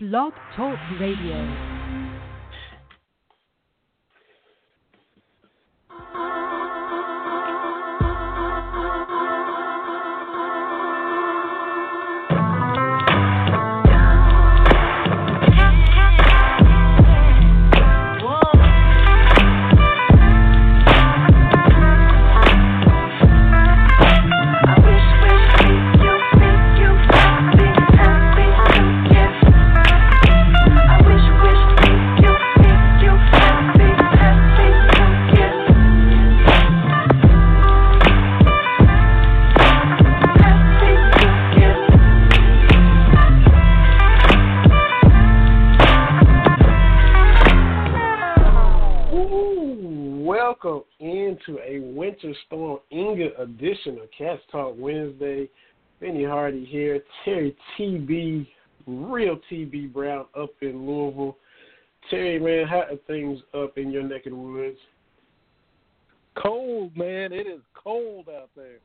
Blog Talk Radio. Edition of Cats Talk Wednesday. Benny Hardy here, Terry TB, real TB Brown up in Louisville. Terry, man, how are things up in your neck of the woods? Cold, man. It is cold out there.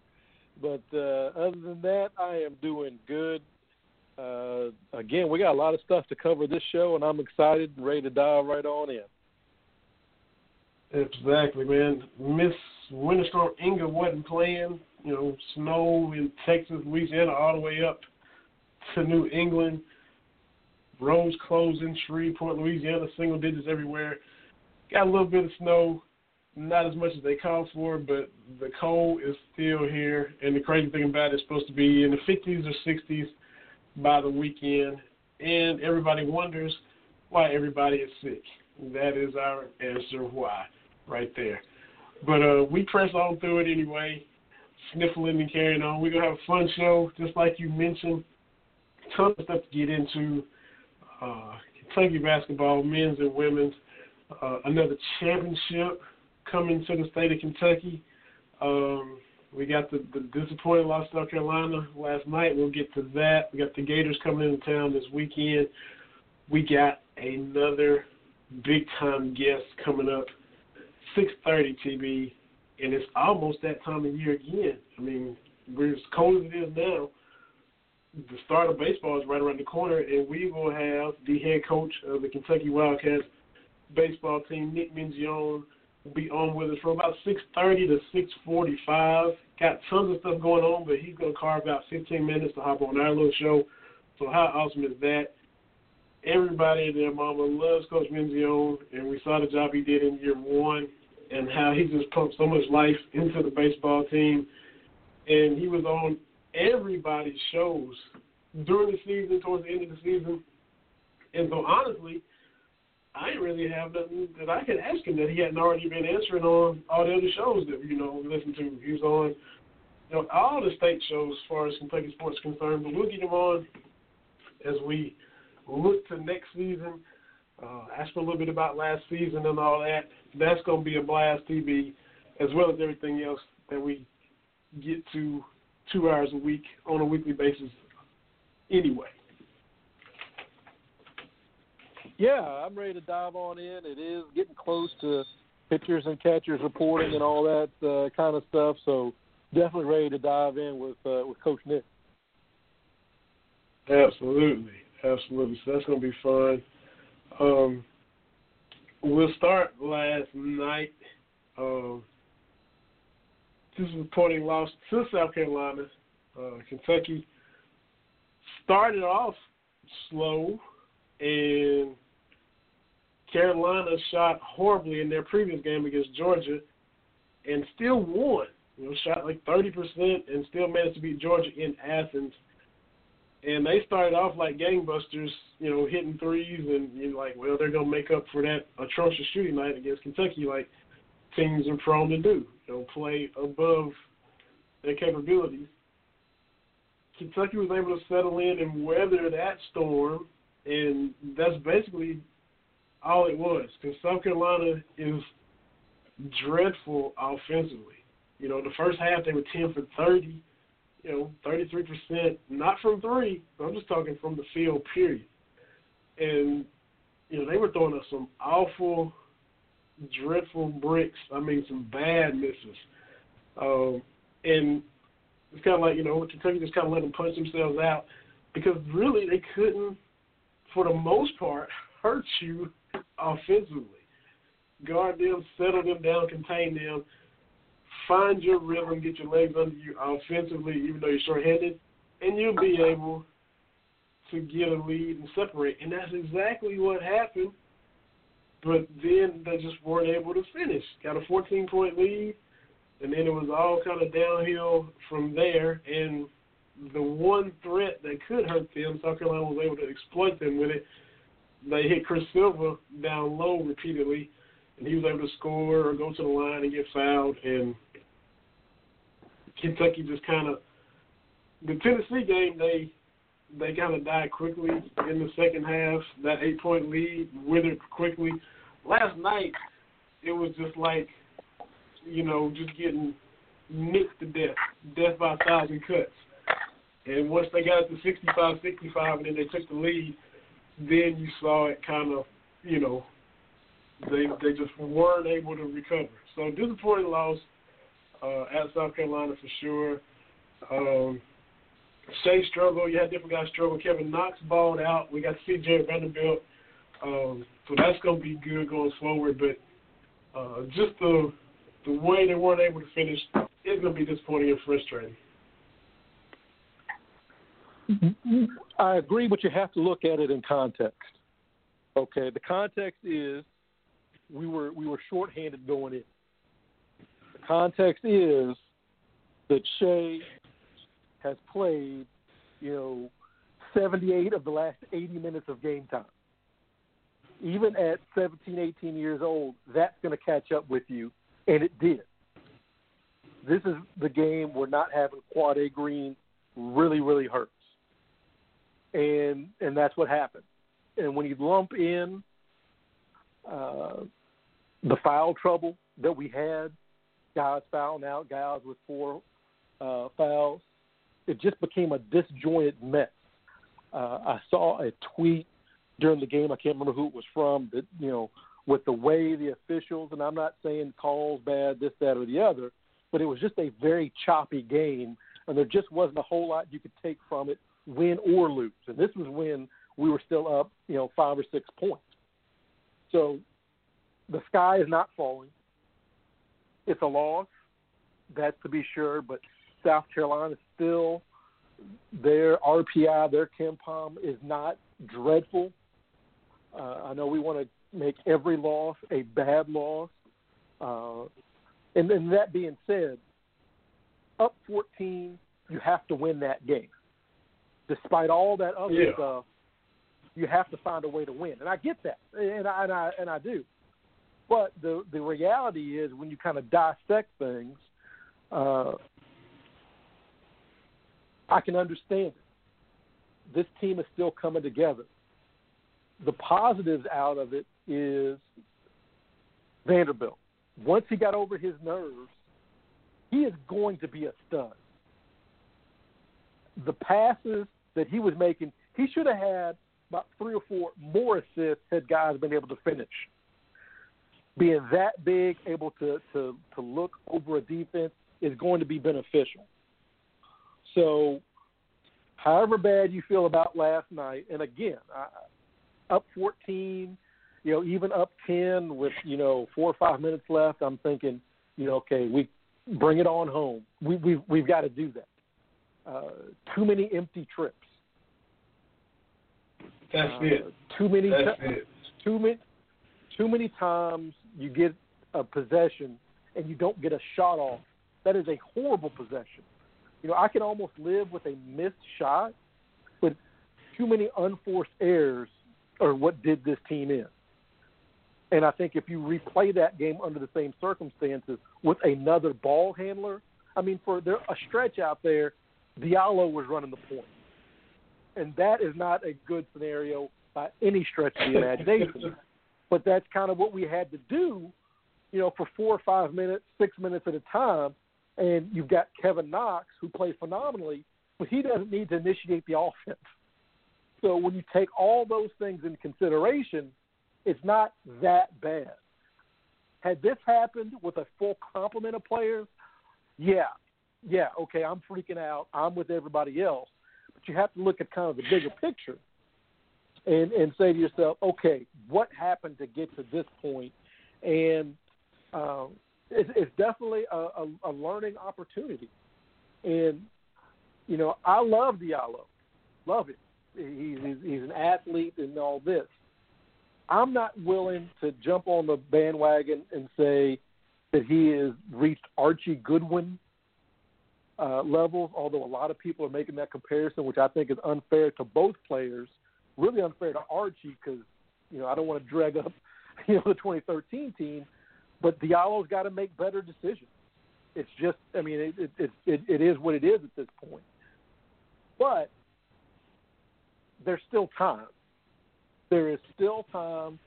But uh, other than that, I am doing good. Uh, again, we got a lot of stuff to cover this show, and I'm excited and ready to dive right on in. Exactly, man. Miss Winter Storm Inga wasn't playing. You know, snow in Texas, Louisiana, all the way up to New England. Roads closed in Shreveport, Louisiana, single digits everywhere. Got a little bit of snow, not as much as they called for, but the cold is still here. And the crazy thing about it is supposed to be in the 50s or 60s by the weekend. And everybody wonders why everybody is sick. That is our answer why, right there. But uh, we press on through it anyway, sniffling and carrying on. We're gonna have a fun show, just like you mentioned. Tons of stuff to get into. Uh, Kentucky basketball, men's and women's. Uh, another championship coming to the state of Kentucky. Um, we got the, the disappointing loss to South Carolina last night. We'll get to that. We got the Gators coming into town this weekend. We got another big time guest coming up six thirty TB, and it's almost that time of year again. I mean, we're as cold as it is now. The start of baseball is right around the corner, and we will have the head coach of the Kentucky Wildcats baseball team, Nick Mingione, be on with us from about 6:30 to 6:45. Got tons of stuff going on, but he's gonna carve out 15 minutes to hop on our little show. So how awesome is that? Everybody and their mama loves Coach Mingione, and we saw the job he did in year one and how he just pumped so much life into the baseball team. And he was on everybody's shows during the season, towards the end of the season. And so honestly, I didn't really have nothing that I could ask him that he hadn't already been answering on all the other shows that you know we listened to. He was on you know, all the state shows as far as Kentucky sports is concerned. But we'll get him on as we look to next season uh, ask a little bit about last season and all that. That's going to be a blast TB, as well as everything else that we get to two hours a week on a weekly basis anyway. Yeah, I'm ready to dive on in. It is getting close to pitchers and catchers reporting and all that uh, kind of stuff. So definitely ready to dive in with uh, with Coach Nick. Absolutely, absolutely. So that's going to be fun. Um, we'll start last night. Um, this is reporting loss to South Carolina. Uh, Kentucky started off slow, and Carolina shot horribly in their previous game against Georgia, and still won. You know, shot like thirty percent, and still managed to beat Georgia in Athens and they started off like gangbusters, you know, hitting threes, and you're like, well, they're gonna make up for that atrocious shooting night against Kentucky, like teams are prone to do, know, play above their capabilities. Kentucky was able to settle in and weather that storm, and that's basically all it was. Because South Carolina is dreadful offensively. You know, the first half they were ten for thirty you know, 33%, not from three, I'm just talking from the field, period. And, you know, they were throwing us some awful, dreadful bricks. I mean, some bad misses. Um, and it's kind of like, you know, Kentucky just kind of let them punch themselves out because really they couldn't for the most part, hurt you offensively. Guard them, settle them down, contain them, find your rhythm, get your legs under you offensively, even though you're short-handed, and you'll be able to get a lead and separate. And that's exactly what happened. But then they just weren't able to finish. Got a 14 point lead, and then it was all kind of downhill from there. And the one threat that could hurt them, South Carolina was able to exploit them with it. They hit Chris Silva down low repeatedly, and he was able to score or go to the line and get fouled. And Kentucky just kind of the Tennessee game they they kind of died quickly in the second half. That eight point lead withered quickly. Last night it was just like you know just getting nicked to death, death by a thousand cuts. And once they got it to 65, 65, and then they took the lead, then you saw it kind of, you know, they they just weren't able to recover. So disappointing loss uh, at South Carolina for sure. Um, Shai struggled. You had different guys struggle. Kevin Knox balled out. We got C.J. Vanderbilt. Um, so that's going to be good going forward. But uh, just the the way they weren't able to finish is going to be disappointing and frustrating. I agree, but you have to look at it in context. Okay, the context is we were we were shorthanded going in. Context is that Shai has played, you know, 78 of the last 80 minutes of game time. Even at 17, 18 years old, that's going to catch up with you, and it did. This is the game where not having Quade Green really, really hurts, and and that's what happened. And when you lump in uh, the foul trouble that we had, guys fouling out, guys with four uh, fouls, it just became a disjointed mess. Uh, I saw a tweet during the game. I can't remember who it was from. That you know, with the way the officials, and I'm not saying calls bad, this, that, or the other, but it was just a very choppy game, and there just wasn't a whole lot you could take from it, win or lose. And this was when we were still up, you know, five or six points. So the sky is not falling. It's a loss, that's to be sure, but South Carolina still their RPI, their KenPom is not dreadful. Uh, I know we want to make every loss a bad loss. Uh, and then that being said, up 14, you have to win that game. Despite all that other yeah. stuff, you have to find a way to win. And I get that, and I, and I, and I do. But the the reality is, when you kind of dissect things, uh, I can understand it. This team is still coming together. The positives out of it is Vanderbilt. Once he got over his nerves, he is going to be a stud. The passes that he was making, he should have had about three or four more assists had guys been able to finish. Being that big, able to, to, to look over a defense is going to be beneficial. So, however bad you feel about last night, and again, I, up 14, you know, even up 10 with you know four or five minutes left, I'm thinking, you know, okay, we bring it on home. We we we've got to do that. Uh, too many empty trips. That's uh, it. Too many. That's ti- it. Too many. Too many times you get a possession and you don't get a shot off. That is a horrible possession. You know, I can almost live with a missed shot, but too many unforced errors are what did this team in. And I think if you replay that game under the same circumstances with another ball handler, I mean, for there a stretch out there, Diallo was running the point, and that is not a good scenario by any stretch of the imagination. But that's kind of what we had to do, you know, for four or five minutes, six minutes at a time. And you've got Kevin Knox who plays phenomenally, but he doesn't need to initiate the offense. So when you take all those things in consideration, it's not that bad. Had this happened with a full complement of players, yeah, yeah, okay, I'm freaking out. I'm with everybody else. But you have to look at kind of the bigger picture. And and say to yourself, okay, what happened to get to this point? And um, it's, it's definitely a, a, a learning opportunity. And you know, I love Diallo, love it. He's he's an athlete and all this. I'm not willing to jump on the bandwagon and say that he has reached Archie Goodwin uh, levels, although a lot of people are making that comparison, which I think is unfair to both players. Really unfair to Archie because you know I don't want to drag up you know the 2013 team, but Diallo's got to make better decisions. It's just, I mean, it it, it it is what it is at this point. But there's still time. There is still time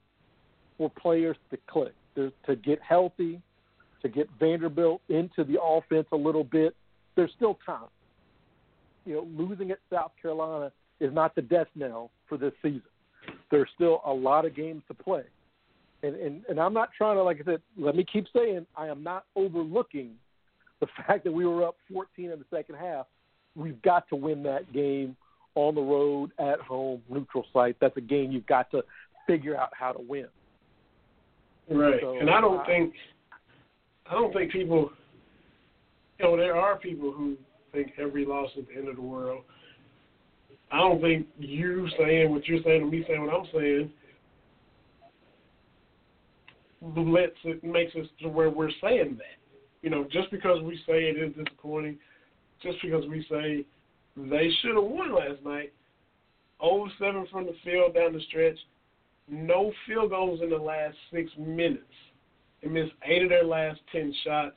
for players to click, to, to get healthy, to get Vanderbilt into the offense a little bit. There's still time. You know, losing at South Carolina is not the death knell for this season. There's still a lot of games to play. And, and and I'm not trying to, like I said, let me keep saying I am not overlooking the fact that we were up 14 in the second half. We've got to win that game on the road, at home, neutral site. That's a game you've got to figure out how to win. Right, so, and I don't think I don't think people, you know, there are people who think every loss is the end of the world. I don't think you saying what you're saying and me saying what I'm saying lets it makes us to where we're saying that. You know, just because we say it is disappointing, just because we say they should have won last night, 0-7 from the field down the stretch, no field goals in the last six minutes. They missed eight of their last ten shots.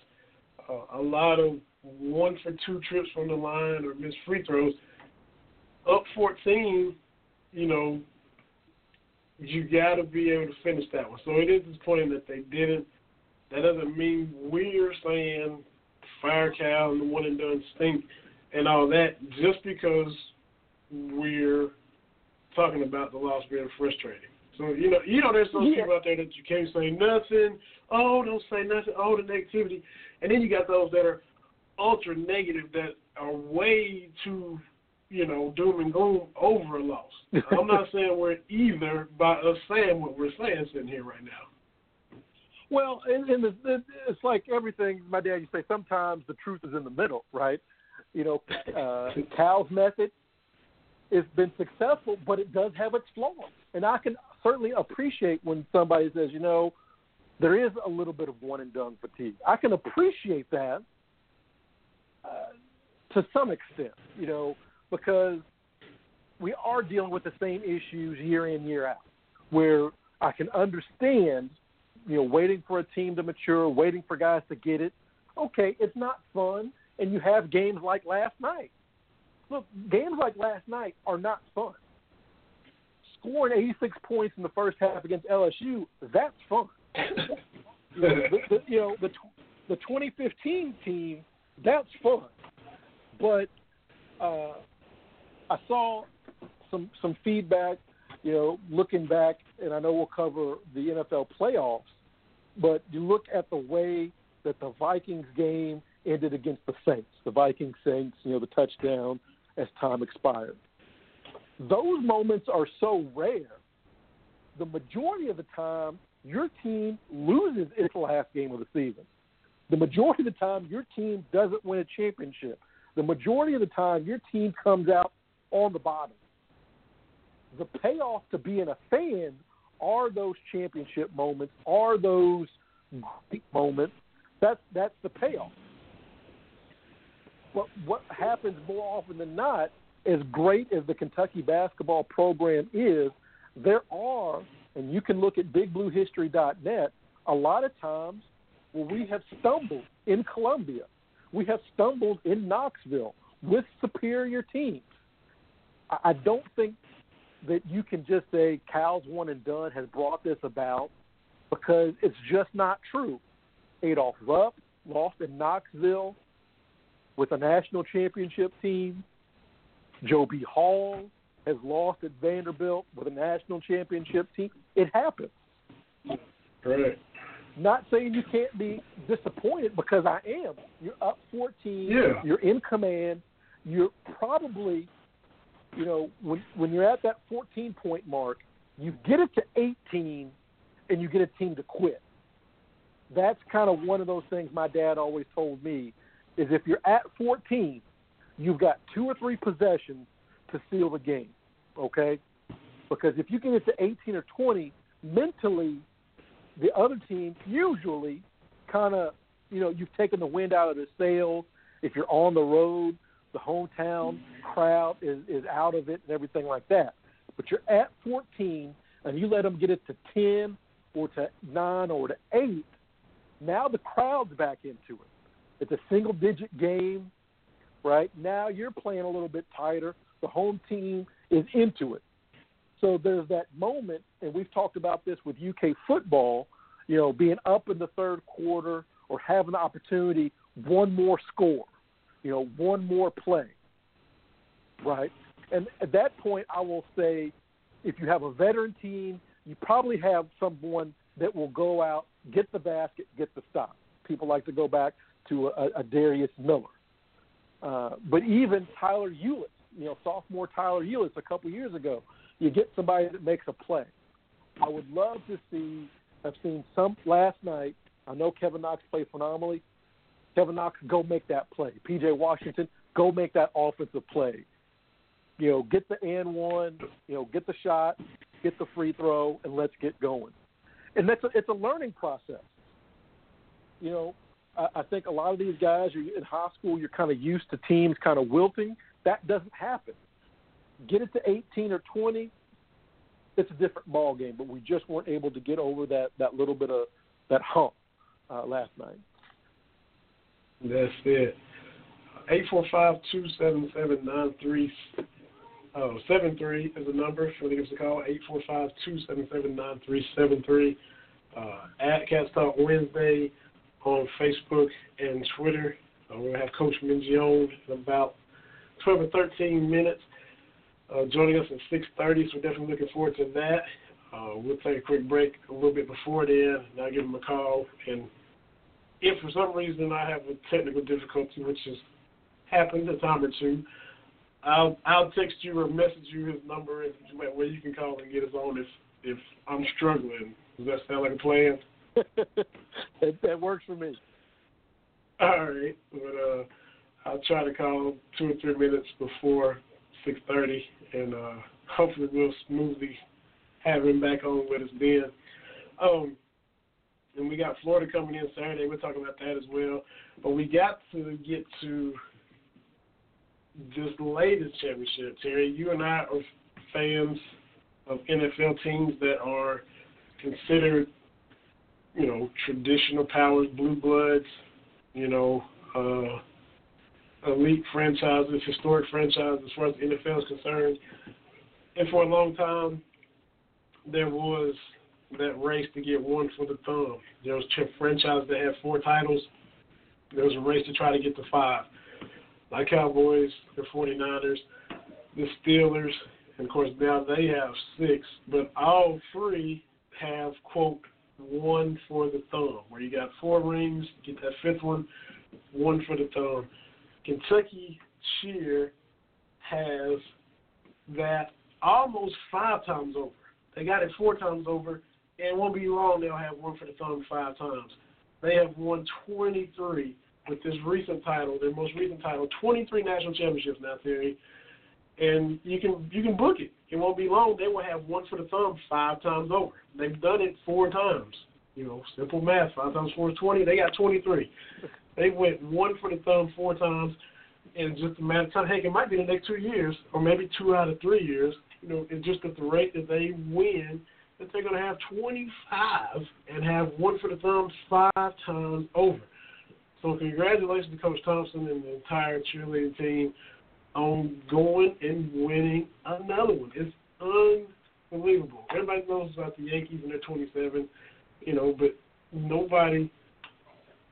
Uh, a lot of one for two trips from the line or missed free throws. Up 14, you know, you got to be able to finish that one. So it is disappointing that they didn't. That doesn't mean we're saying fire Cal and the one and done stink and all that just because we're talking about the loss being frustrating. So you know, you know, there's those yeah. people out there that you can't say nothing. Oh, don't say nothing. Oh, the negativity, and then you got those that are ultra negative that are way too, you know, doom and gloom over a loss. I'm not saying we're either by us saying what we're saying sitting here right now. Well, and, and it's, it's like everything. My dad used to say. Sometimes the truth is in the middle, right? You know, uh, Cal's method has been successful, but it does have its flaws. And I can certainly appreciate when somebody says, you know, there is a little bit of one and done fatigue. I can appreciate that uh, to some extent, you know, because we are dealing with the same issues year in year out, where I can understand, you know, waiting for a team to mature, waiting for guys to get it. Okay, it's not fun, and you have games like last night. Look, games like last night are not fun scoring 86 points in the first half against LSU, that's fun. you know, the, the, you know, the, the 2015 team, that's fun. But uh, I saw some some feedback, you know, looking back, and I know we'll cover the NFL playoffs, but you look at the way that the Vikings game ended against the Saints, the Vikings Saints, you know, the touchdown as time expired those moments are so rare. The majority of the time, your team loses its last game of the season. The majority of the time, your team doesn't win a championship. The majority of the time, your team comes out on the bottom. The payoff to being a fan are those championship moments, are those moments. That's that's the payoff. But what happens more often than not as great as the Kentucky basketball program is, there are, and you can look at BigBlueHistory.net, a lot of times where we have stumbled in Columbia, we have stumbled in Knoxville with superior teams. I don't think that you can just say Cal's one and done has brought this about because it's just not true. Adolph Rupp lost in Knoxville with a national championship team. Joe B. Hall has lost at Vanderbilt with a national championship team. It happens. Right. Not saying you can't be disappointed because I am. You're up 14. Yeah. You're in command. You're probably you know, when when you're at that 14 point mark, you get it to 18, and you get a team to quit. That's kind of one of those things my dad always told me is if you're at 14, you've got two or three possessions to seal the game. Okay, because if you can get to 18 or 20, mentally, the other team usually kind of, you know, you've taken the wind out of the sails. If you're on the road, the hometown crowd is, is out of it and everything like that. But you're at 14 and you let them get it to 10 or to 9 or to 8, now the crowd's back into it. It's a single digit game, right? Now you're playing a little bit tighter. The home team is into it. So there's that moment, and we've talked about this with UK football, you know, being up in the third quarter or having the opportunity, one more score, you know, one more play, right? And at that point, I will say, if you have a veteran team, you probably have someone that will go out, get the basket, get the stop. People like to go back to a, a Darius Miller. Uh, but even Tyler Ulis, you know, sophomore Tyler Ulis a couple years ago, you get somebody that makes a play. I would love to see. I've seen some last night. I know Kevin Knox played phenomenally. Kevin Knox, go make that play. PJ Washington, go make that offensive play. You know, get the and one. You know, get the shot, get the free throw, and let's get going. And that's a, it's a learning process. You know, I, I think a lot of these guys are in high school. You're kind of used to teams kind of wilting. That doesn't happen get it to 18 or 20, it's a different ball game. But we just weren't able to get over that that little bit of that hump uh, last night. That's it. Eight four five two seven seven nine three oh seven three is the number for the give us a call. Eight four five two seven seven nine three seven three. Uh, at Cats Talk Wednesday on Facebook and Twitter. Uh, we're gonna have Coach Mingione in about twelve or thirteen minutes uh, joining us at 6.30, so we're definitely looking forward to that. Uh, we'll take a quick break a little bit before then, and I'll give him a call. And if for some reason I have a technical difficulty, which has happened a time or two, I'll I'll text you or message you his number and where you can call and get us on if if I'm struggling. Does that sound like a plan? that, that works for me. All right, but uh, I'll try to call two or three minutes before six thirty, and uh, hopefully we'll smoothly have him back on with us then. Um, and we got Florida coming in Saturday. We're talking about that as well. But we got to get to this latest championship, Terry. You and I are fans of NFL teams that are considered, you know, traditional powers, blue bloods, you know, uh, elite franchises, historic franchises as far as the NFL is concerned. And for a long time, there was that race to get one for the thumb. There was franchises that had four titles. There was a race to try to get to five. Like Cowboys, the 49ers, the Steelers, and of course now they have six. But all three have, quote, one for the thumb, where you got four rings, get that fifth one, one for the thumb. Kentucky Cheer has that almost five times over. They got it four times over, and won't be long they'll have one for the thumb five times. They have won 23 with this recent title, their most recent title, 23 national championships now, Terry. And you can you can book it. It won't be long. They will have one for the thumb five times over. They've done it four times. You know, simple math. Five times four is 20. They got 23. They went one for the thumb four times in just a matter of time. Heck, it might be the next two years, or maybe two out of three years. You know, it's just at the rate that they win, that they're going to have 25 and have one for the thumb five times over. So congratulations to Coach Thompson and the entire cheerleading team on going and winning another one. It's unbelievable. Everybody knows about the Yankees and their 27, you know, but nobody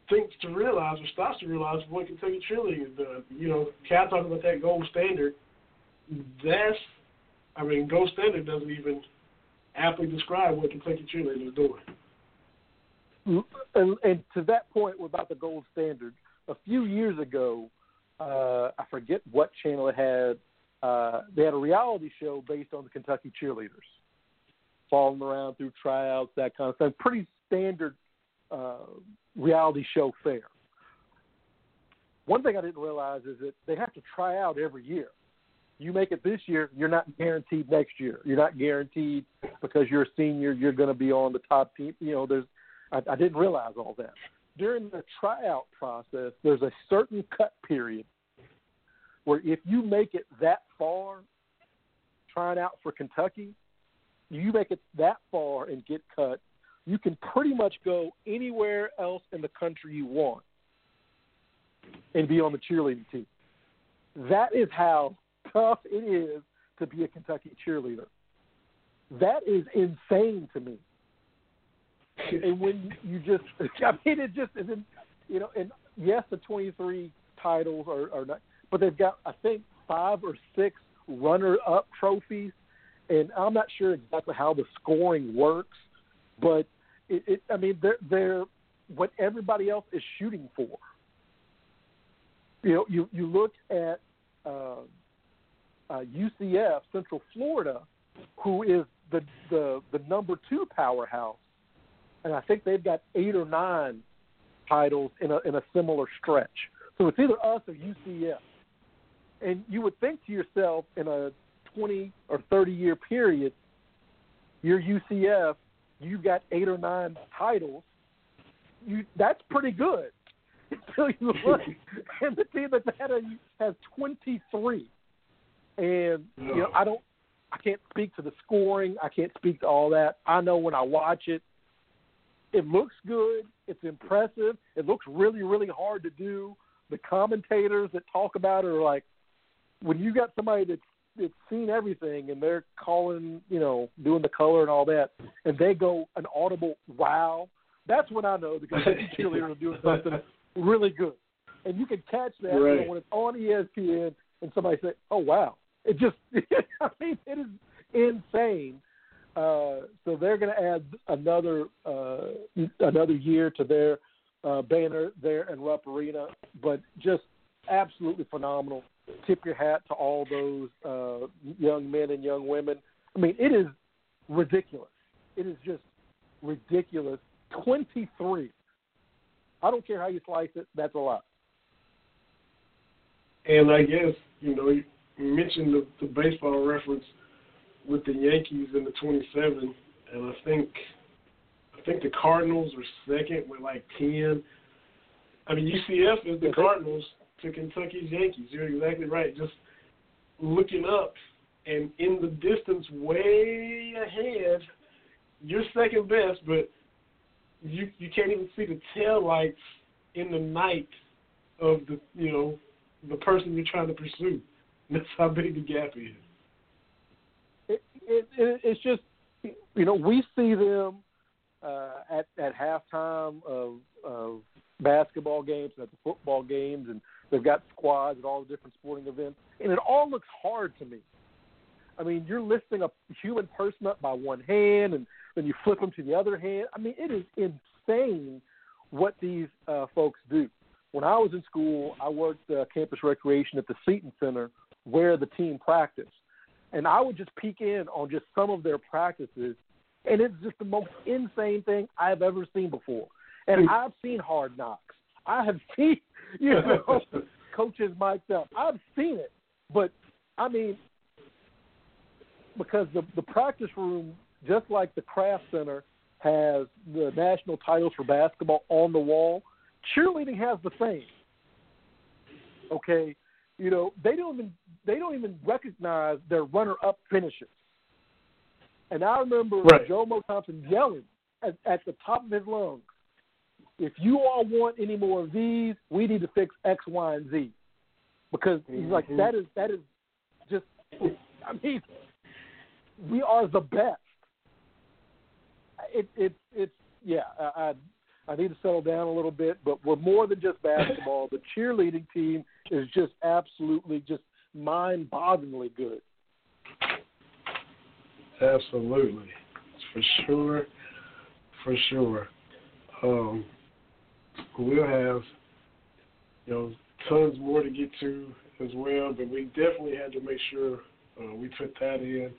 thinks to realize or stops to realize what Kentucky cheerleading has done. You know, Cal talking about that gold standard. That's, I mean, gold standard doesn't even aptly describe what Kentucky cheerleading is doing. And, and to that point about the gold standard, a few years ago, uh, I forget what channel it had. uh, they had a reality show based on the Kentucky cheerleaders, following around through tryouts, that kind of stuff. Pretty standard uh, reality show fare. One thing I didn't realize is that they have to try out every year. You make it this year, you're not guaranteed next year. You're not guaranteed because you're a senior, you're going to be on the top team. You know, there's I, I didn't realize all that. During the tryout process, there's a certain cut period where if you make it that far, trying out for Kentucky, you make it that far and get cut, you can pretty much go anywhere else in the country you want and be on the cheerleading team. That is how tough it is to be a Kentucky cheerleader. That is insane to me. and when you just, I mean, it just isn't, you know, and yes, the 23 titles are, are not, but they've got, I think, five or six runner up trophies. And I'm not sure exactly how the scoring works, but it, it I mean, they're, they're what everybody else is shooting for. You know, you, you look at uh, uh, UCF, Central Florida, who is the, the, the number two powerhouse and I think they've got eight or nine titles in a in a similar stretch. So it's either us or UCF. And you would think to yourself in a 20 or 30 year period, you're UCF, you've got eight or nine titles. You that's pretty good. Until you look, and the team that's of you has 23. And you know, I don't, I can't speak to the scoring. I can't speak to all that. I know when I watch it, it looks good. It's impressive. It looks really, really hard to do. The commentators that talk about it are like, when you got somebody that's that's seen everything and they're calling, you know, doing the color and all that, and they go an audible wow. That's when I know the Kentucky cheerleaders are doing something really good, and you can catch that right. you know, when it's on ESPN and somebody say, "Oh wow!" It just, I mean, it is insane uh, so they're going to add another uh, another year to their uh, banner there in Rupp Arena, but just absolutely phenomenal. Tip your hat to all those uh, young men and young women. I mean, it is ridiculous. It is just ridiculous. Twenty three. I don't care how you slice it. That's a lot. And I guess you know mentioned the, the baseball reference with the Yankees in the 27, and I think I think the Cardinals are second with like 10. I mean, UCF is the Cardinals to Kentucky's Yankees. You're exactly right. Just looking up and in the distance, way ahead, you're second best, but you you can't even see the tail lights in the night of the you know the person you're trying to pursue. That's how big the gap is it, it, it's just you know we see them uh, at at halftime of of basketball games and at the football games, and they've got squads at all the different sporting events, and it all looks hard to me. I mean, you're lifting a human person up by one hand, and then you flip them to the other hand. I mean, it is insane what these uh, folks do. When I was in school, I worked uh, campus recreation at the Seaton Center, where the team practiced and I would just peek in on just some of their practices, and it's just the most insane thing I've ever seen before. And mm. I've seen Hard Knocks. I have seen, you know, coaches mic'd up. I've seen it, but I mean, because the the practice room, just like the Craft Center, has the national titles for basketball on the wall. Cheerleading has the same. Okay, you know, they don't even they don't even recognize their runner-up finishes. And I remember right. Jomo Thompson yelling at, at the top of his lungs, "If you all want any more of these, we need to fix X, Y, and Z," because he's mm-hmm. like, "That is that is just, I mean, we are the best." It it it's yeah. I, I need to settle down a little bit, but we're more than just basketball. the cheerleading team is just absolutely just mind-bogglingly good. Absolutely, for sure, for sure. Um, we'll have you know tons more to get to as well, but we definitely had to make sure uh, we put that in.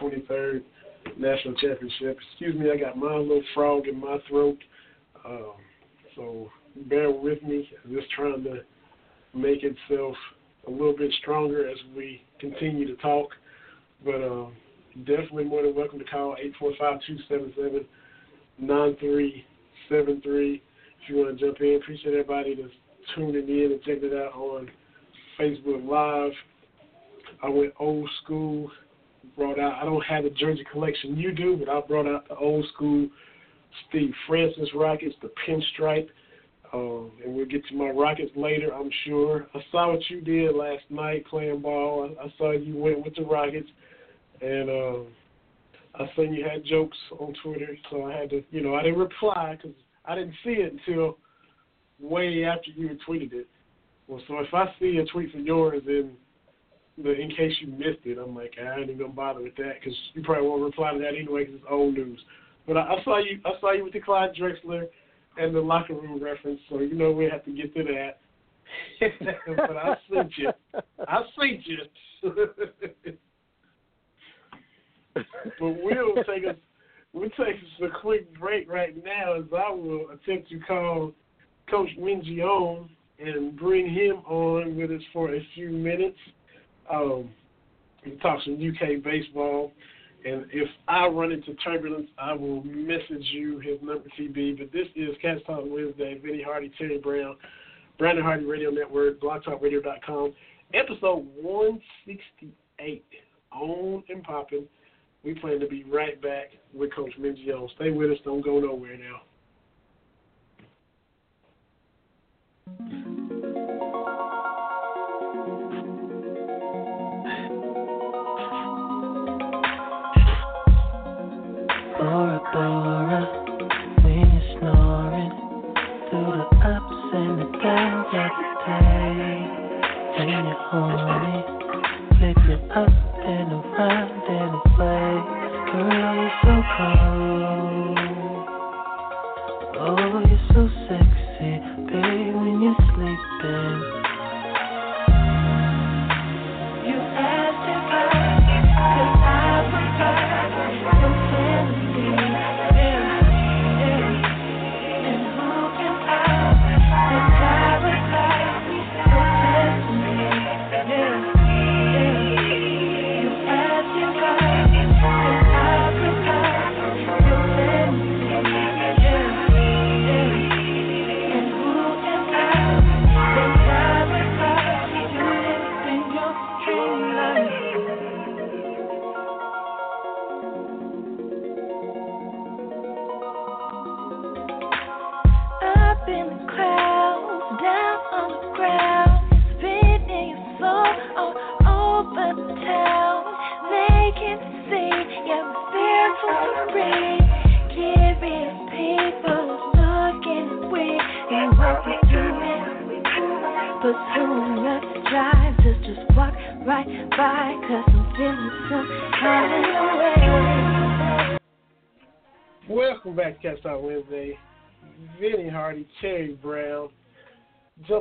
23rd national championship. Excuse me, I got my little frog in my throat, um, so bear with me. I'm just trying to make itself a little bit stronger as we continue to talk. But um, definitely more than welcome to call 845-277-9373 if you want to jump in. Appreciate everybody that's tuning in and checking it out on Facebook Live. I went old school, brought out, I don't have the jersey collection you do, but I brought out the old school Steve Francis Rockets, the pinstripe. Um, and we'll get to my Rockets later, I'm sure. I saw what you did last night playing ball. I, I saw you went with the Rockets, and um, I seen you had jokes on Twitter, so I had to, you know, I didn't reply because I didn't see it until way after you had tweeted it. Well, so if I see a tweet from yours, then the, in case you missed it, I'm like, I ain't even gonna bother with that because you probably won't reply to that anyway because it's old news. But I, I saw you, I saw you with the Clyde Drexler and the locker room reference, so you know we have to get to that. but I sent you, I sent you. but we'll take a we'll take a quick break right now as I will attempt to call Coach Mingione and bring him on with us for a few minutes. Um, we talk some UK baseball. And if I run into turbulence, I will message you his number TB. But this is Cats Talk Wednesday. Vinny Hardy, Terry Brown, Brandon Hardy Radio Network, BlogTalkRadio.com, episode 168, on and popping. We plan to be right back with Coach Mingione. Stay with us. Don't go nowhere now. When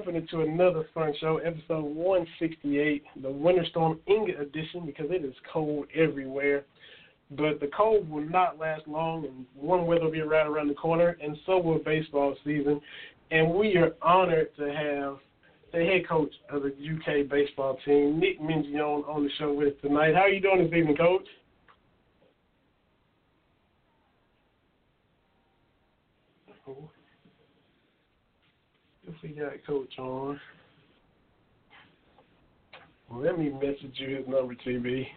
jumping into another fun show, episode 168, the Winter Storm Inga edition, because it is cold everywhere. But the cold will not last long, and warm weather will be right around the corner, and so will baseball season. And we are honored to have the head coach of the UK baseball team, Nick Mingione, on the show with us tonight. How are you doing this evening, Coach? We got Coach on. Let me message you his number, TB.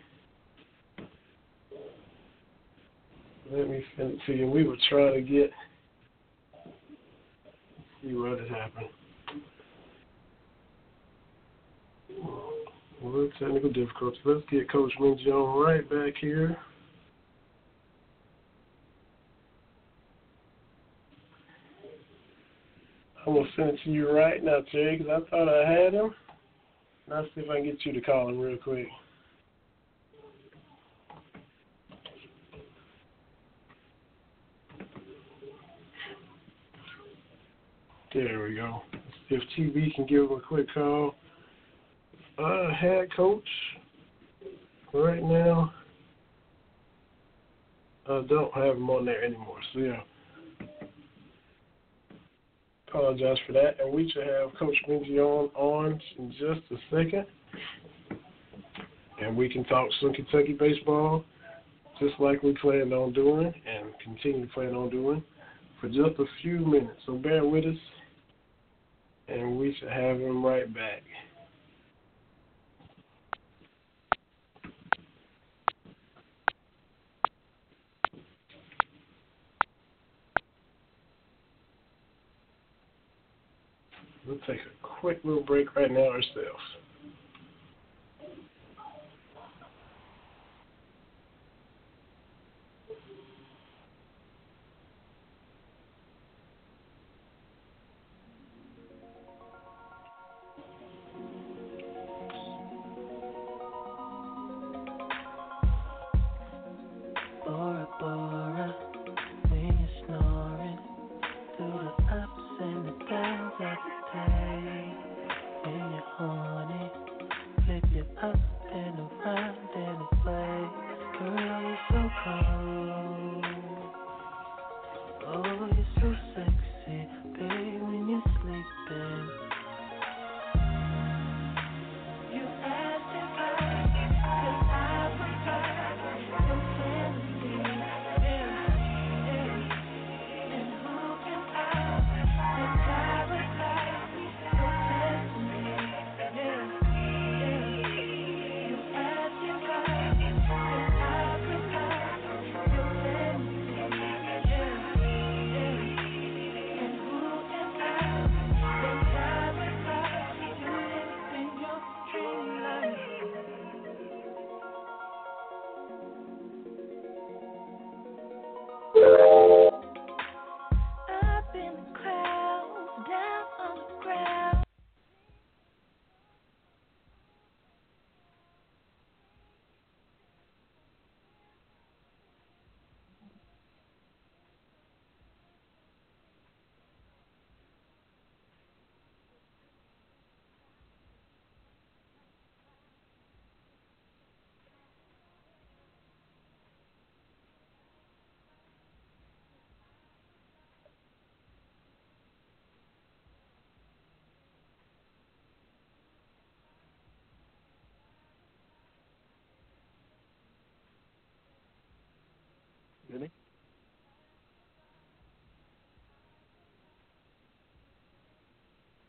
Let me send it to you. We were trying to get see what had happened. Well, technical difficulties. Let's get Coach Mingione right back here. I'm gonna send it to you right now, Terry, because I thought I had him. Now see if I can get you to call him real quick. There we go. If TB can give him a quick call. uh, head coach right now. I don't have him on there anymore. So yeah, apologize for that. And we should have Coach Mingione on in just a second, and we can talk some Kentucky baseball, just like we planned on doing and continue to plan on doing for just a few minutes. So bear with us, and we should have him right back. We'll take a quick little break right now ourselves.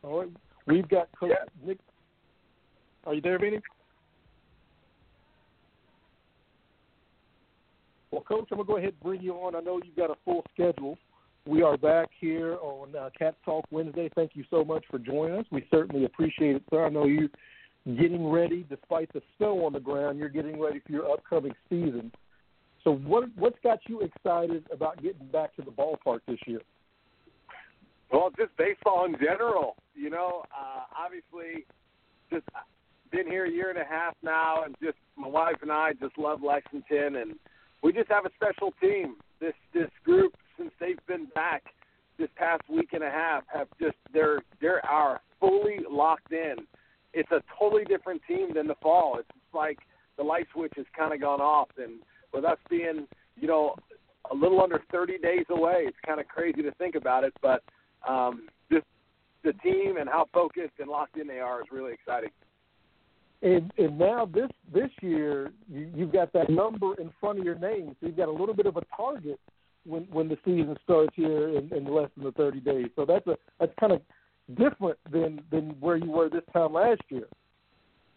All right. We've got Coach Nick. Are you there, Vinny? Well, Coach, I'm going to go ahead and bring you on. I know you've got a full schedule. We are back here on uh, Cat Talk Wednesday. Thank you so much for joining us. We certainly appreciate it, sir. I know you're getting ready, despite the snow on the ground, you're getting ready for your upcoming season. So, what what's got you excited about getting back to the ballpark this year? Well, just baseball in general. You know, uh, obviously, just been here a year and a half now, and just my wife and I just love Lexington, and we just have a special team. This this group, since they've been back this past week and a half, have just they're they're are fully locked in. It's a totally different team than the fall. It's like the light switch has kind of gone off, and with us being, you know, a little under 30 days away, it's kind of crazy to think about it, but um, just the team and how focused and locked in they are is really exciting. And and now this this year you, you've got that number in front of your name, so you've got a little bit of a target when when the season starts here in, in less than the 30 days. So that's a that's kind of different than than where you were this time last year.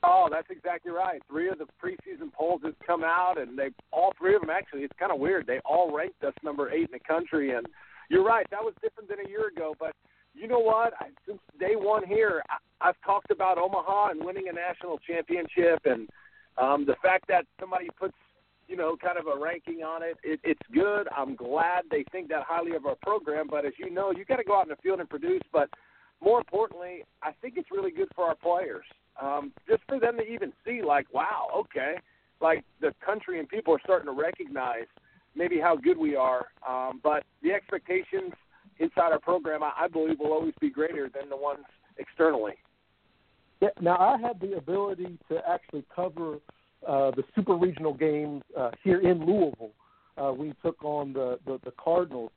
Oh, that's exactly right. Three of the preseason polls have come out, and they all three of them actually. It's kind of weird. They all ranked us number eight in the country, and you're right. That was different than a year ago. But you know what? I, since day one here, I, I've talked about Omaha and winning a national championship, and um, the fact that somebody puts you know kind of a ranking on it, it, it's good. I'm glad they think that highly of our program. But as you know, you got to go out in the field and produce. But more importantly, I think it's really good for our players um, just for them to even see, like, wow, okay, like the country and people are starting to recognize maybe how good we are. Um, but the expectations inside our program, I, I believe, will always be greater than the ones externally. Yeah, now I had the ability to actually cover uh, the super regional games uh, here in Louisville. Uh, we took on the, the the Cardinals,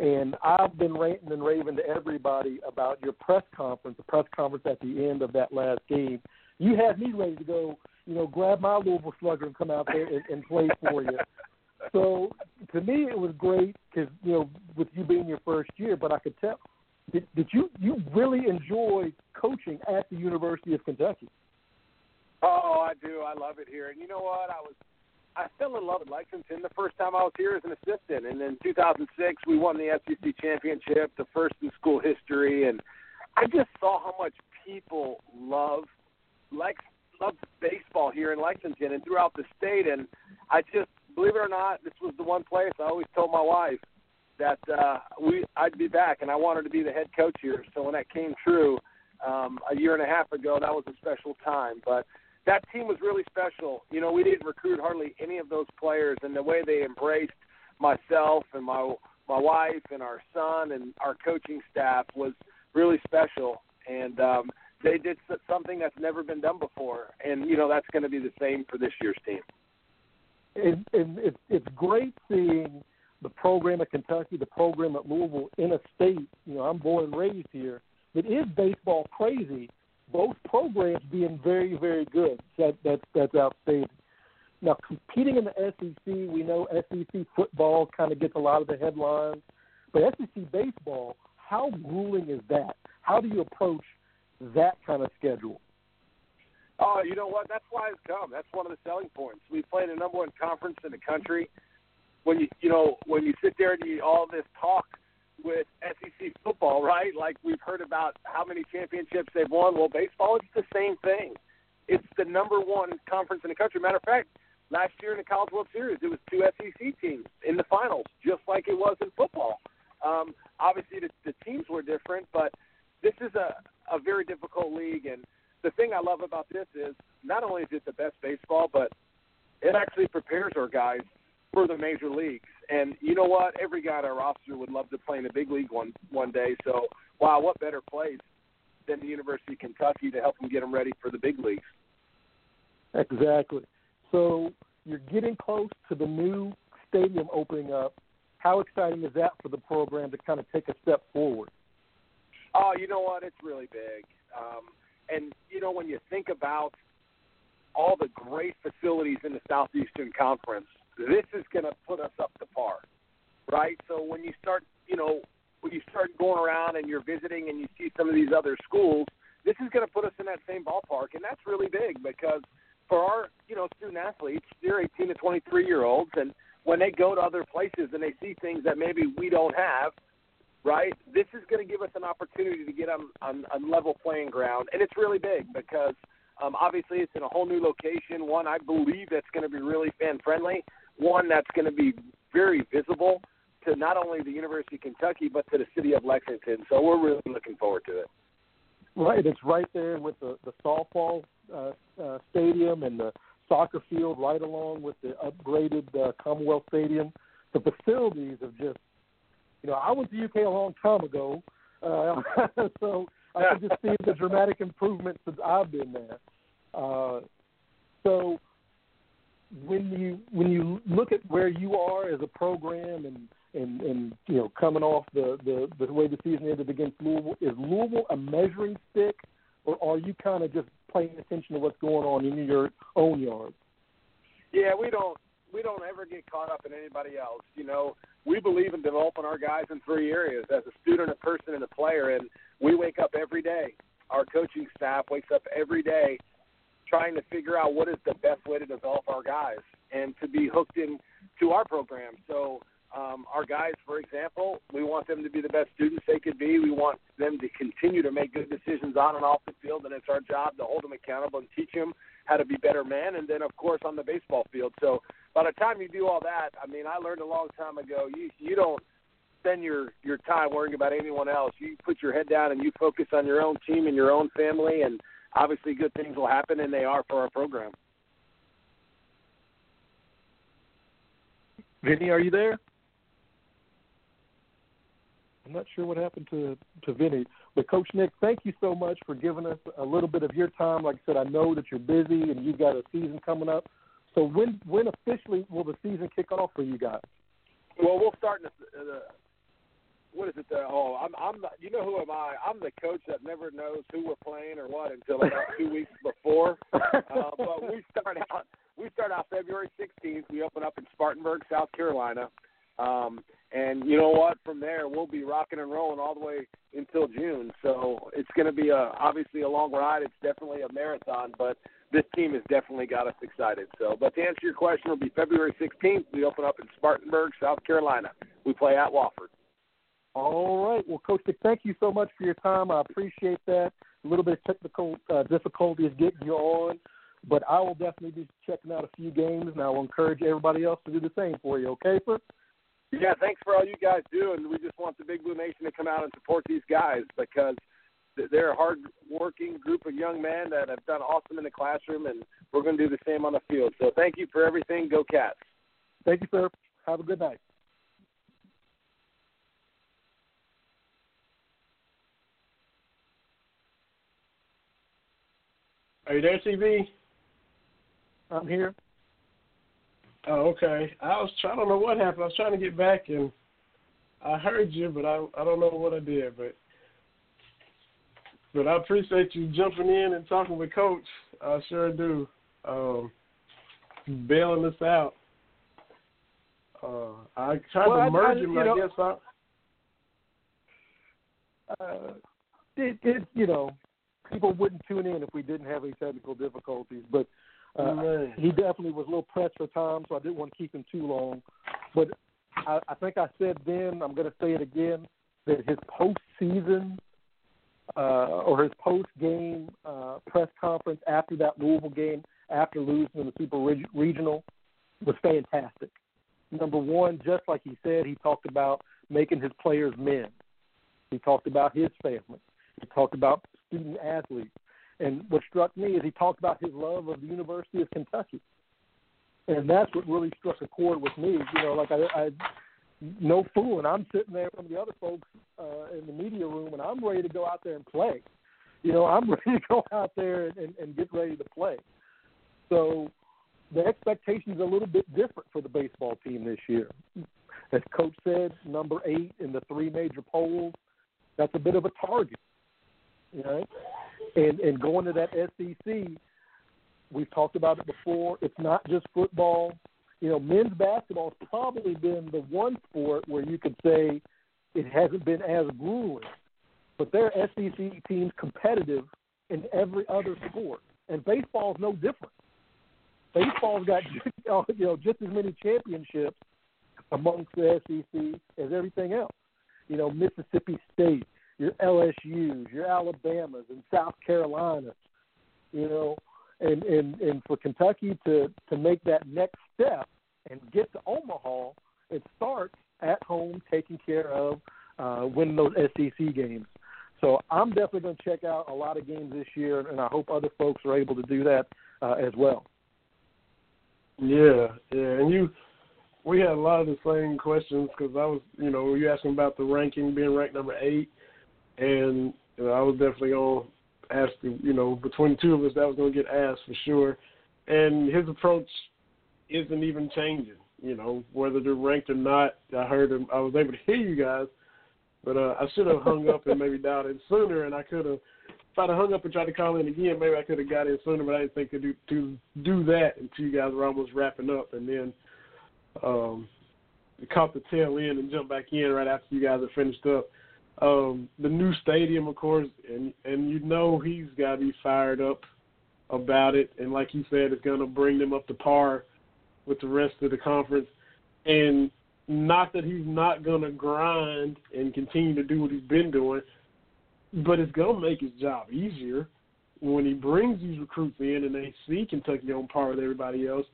and I've been ranting and raving to everybody about your press conference, the press conference at the end of that last game. You had me ready to go, you know, grab my Louisville Slugger and come out there and, and play for you. So to me, it was great because you know, with you being your first year, but I could tell did, did you you really enjoy coaching at the University of Kentucky? Oh, I do. I love it here. And you know what? I was I fell in love with Lexington the first time I was here as an assistant, and in 2006 we won the SEC championship, the first in school history, and I just saw how much people love Lex love baseball here in Lexington and throughout the state, and I just believe it or not, this was the one place I always told my wife that uh, we I'd be back, and I wanted to be the head coach here. So when that came true um, a year and a half ago, that was a special time. But that team was really special. You know, we didn't recruit hardly any of those players, and the way they embraced myself and my my wife and our son and our coaching staff was really special. And um, they did something that's never been done before, and you know that's going to be the same for this year's team. And, and it, it's great seeing the program at Kentucky, the program at Louisville in a state, you know, I'm born and raised here, that is baseball crazy. Both programs being very, very good. That that's that's outstanding. Now competing in the SEC, we know SEC football kind of gets a lot of the headlines, but SEC baseball, how grueling is that? How do you approach that kind of schedule? Oh, you know what? That's why it's come. That's one of the selling points. We play in the number one conference in the country when you you know when you sit there and you all this talk with SEC football, right? Like we've heard about how many championships they've won. Well, baseball, it's the same thing. It's the number one conference in the country. Matter of fact, last year in the College World Series, it was two SEC teams in the finals, just like it was in football. Um, obviously, the, the teams were different, but this is a, a very difficult league. And the thing I love about this is not only is it the best baseball, but it actually prepares our guys for the major leagues. And you know what? Every guy on our roster would love to play in the big league one one day. So, wow, what better place than the University of Kentucky to help them get them ready for the big leagues? Exactly. So you're getting close to the new stadium opening up. How exciting is that for the program to kind of take a step forward? Oh, you know what? It's really big. Um, and you know when you think about all the great facilities in the Southeastern Conference, this is going to put us up to par, right? So when you start, you know, when you start going around and you're visiting and you see some of these other schools, this is going to put us in that same ballpark, and that's really big because for our, you know, student athletes, they're 18 to 23 year olds, and when they go to other places and they see things that maybe we don't have, right? This is going to give us an opportunity to get on, on, on level playing ground, and it's really big because um, obviously it's in a whole new location. One I believe that's going to be really fan friendly, one that's going to be very visible to not only the University of Kentucky but to the city of Lexington. So we're really looking forward to it. Right, it's right there with the the softball uh, uh, stadium and the soccer field, right along with the upgraded uh, Commonwealth Stadium. The facilities of just, you know, I went to UK a long time ago, uh, so I can just see the dramatic improvement since I've been there. Uh, so when you when you look at where you are as a program and and and you know coming off the the, the way the season ended against Louisville, is Louisville a measuring stick, or are you kind of just paying attention to what's going on in your own yard? Yeah, we don't we don't ever get caught up in anybody else. You know, we believe in developing our guys in three areas: as a student, a person, and a player. And we wake up every day. Our coaching staff wakes up every day trying to figure out what is the best way to develop our guys and to be hooked in to our program. So um, our guys, for example, we want them to be the best students they could be. We want them to continue to make good decisions on and off the field, and it's our job to hold them accountable and teach them how to be better men. And then, of course, on the baseball field. So by the time you do all that, I mean, I learned a long time ago. You you don't spend your your time worrying about anyone else. You put your head down and you focus on your own team and your own family and obviously good things will happen, and they are for our program. Vinny, are you there? I'm not sure what happened to to Vinny, but Coach Nick, thank you so much for giving us a little bit of your time. Like I said, I know that you're busy and you've got a season coming up. So when when officially will the season kick off for you guys? Well, we'll start in the, uh, what is it? The, oh, I'm I'm the, you know who am I? I'm the coach that never knows who we're playing or what until about two weeks before. Uh, but we start out we start out February 16th. We open up in Spartanburg, South Carolina. Um, and you know what? From there, we'll be rocking and rolling all the way until June. So it's going to be a obviously a long ride. It's definitely a marathon, but this team has definitely got us excited. So, but to answer your question, it'll be February 16th. We open up in Spartanburg, South Carolina. We play at Wofford. All right. Well, Coach Nick, thank you so much for your time. I appreciate that. A little bit of technical uh, difficulties getting you on, but I will definitely be checking out a few games, and I will encourage everybody else to do the same for you. Okay, sir? Yeah, thanks for all you guys do, and we just want the Big Blue Nation to come out and support these guys because they're a hard-working group of young men that have done awesome in the classroom, and we're going to do the same on the field. So thank you for everything. Go Cats! Thank you, sir. Have a good night. Are you there, TB? I'm here. Oh, okay. I was trying. I don't know what happened. I was trying to get back, and I heard you, but I I don't know what I did. But but I appreciate you jumping in and talking with Coach. I sure do. Um, bailing us out. Uh, I tried well, to merge I, I, him. I know, guess I. Uh, it, it, you know, people wouldn't tune in if we didn't have any technical difficulties. But uh, he definitely was a little pressed for time, so I didn't want to keep him too long. But I, I think I said then, I'm going to say it again, that his postseason uh, or his post game uh, press conference after that Louisville game, after losing in the Super Regional, was fantastic. Number one, just like he said, he talked about making his players men. He talked about his family. He talked about student athletes. And what struck me is he talked about his love of the University of Kentucky. And that's what really struck a chord with me. You know, like I, I no fooling. I'm sitting there with the other folks uh, in the media room, and I'm ready to go out there and play. You know, I'm ready to go out there and, and, and get ready to play. So the expectations a little bit different for the baseball team this year. As Coach said, number eight in the three major polls, that's a bit of a target. You know, and and going to that SEC, we've talked about it before. It's not just football you know, men's basketball has probably been the one sport where you could say it hasn't been as grueling, but their SEC teams competitive in every other sport, and baseball is no different. Baseball's got you know just as many championships amongst the SEC as everything else. You know, Mississippi State, your LSU's, your Alabamas, and South Carolinas, You know, and and and for Kentucky to to make that next step and get to Omaha, it starts at home, taking care of uh, winning those SEC games. So I'm definitely going to check out a lot of games this year, and I hope other folks are able to do that uh, as well. Yeah, yeah, and you, we had a lot of the same questions because I was, you know, you asking about the ranking being ranked number eight, and you know, I was definitely to ask, you know, between the two of us, that was to get asked for sure. And his approach isn't even changing. You know, whether they're ranked or not. I heard him. I was able to hear you guys, but uh, I should have hung up and maybe dialed in sooner, and I could have. If I'd have hung up and tried to call in again, maybe I could have got in sooner, but I didn't think to do to do that until you guys were almost wrapping up, and then um, caught the tail end and jumped back in right after you guys had finished up. Um, the new stadium, of course, and and you know he's got to be fired up about it, and like you said, it's going to bring them up to par with the rest of the conference. And not that he's not going to grind and continue to do what he's been doing, but it's going to make his job easier when he brings these recruits in and they see Kentucky on par with everybody else.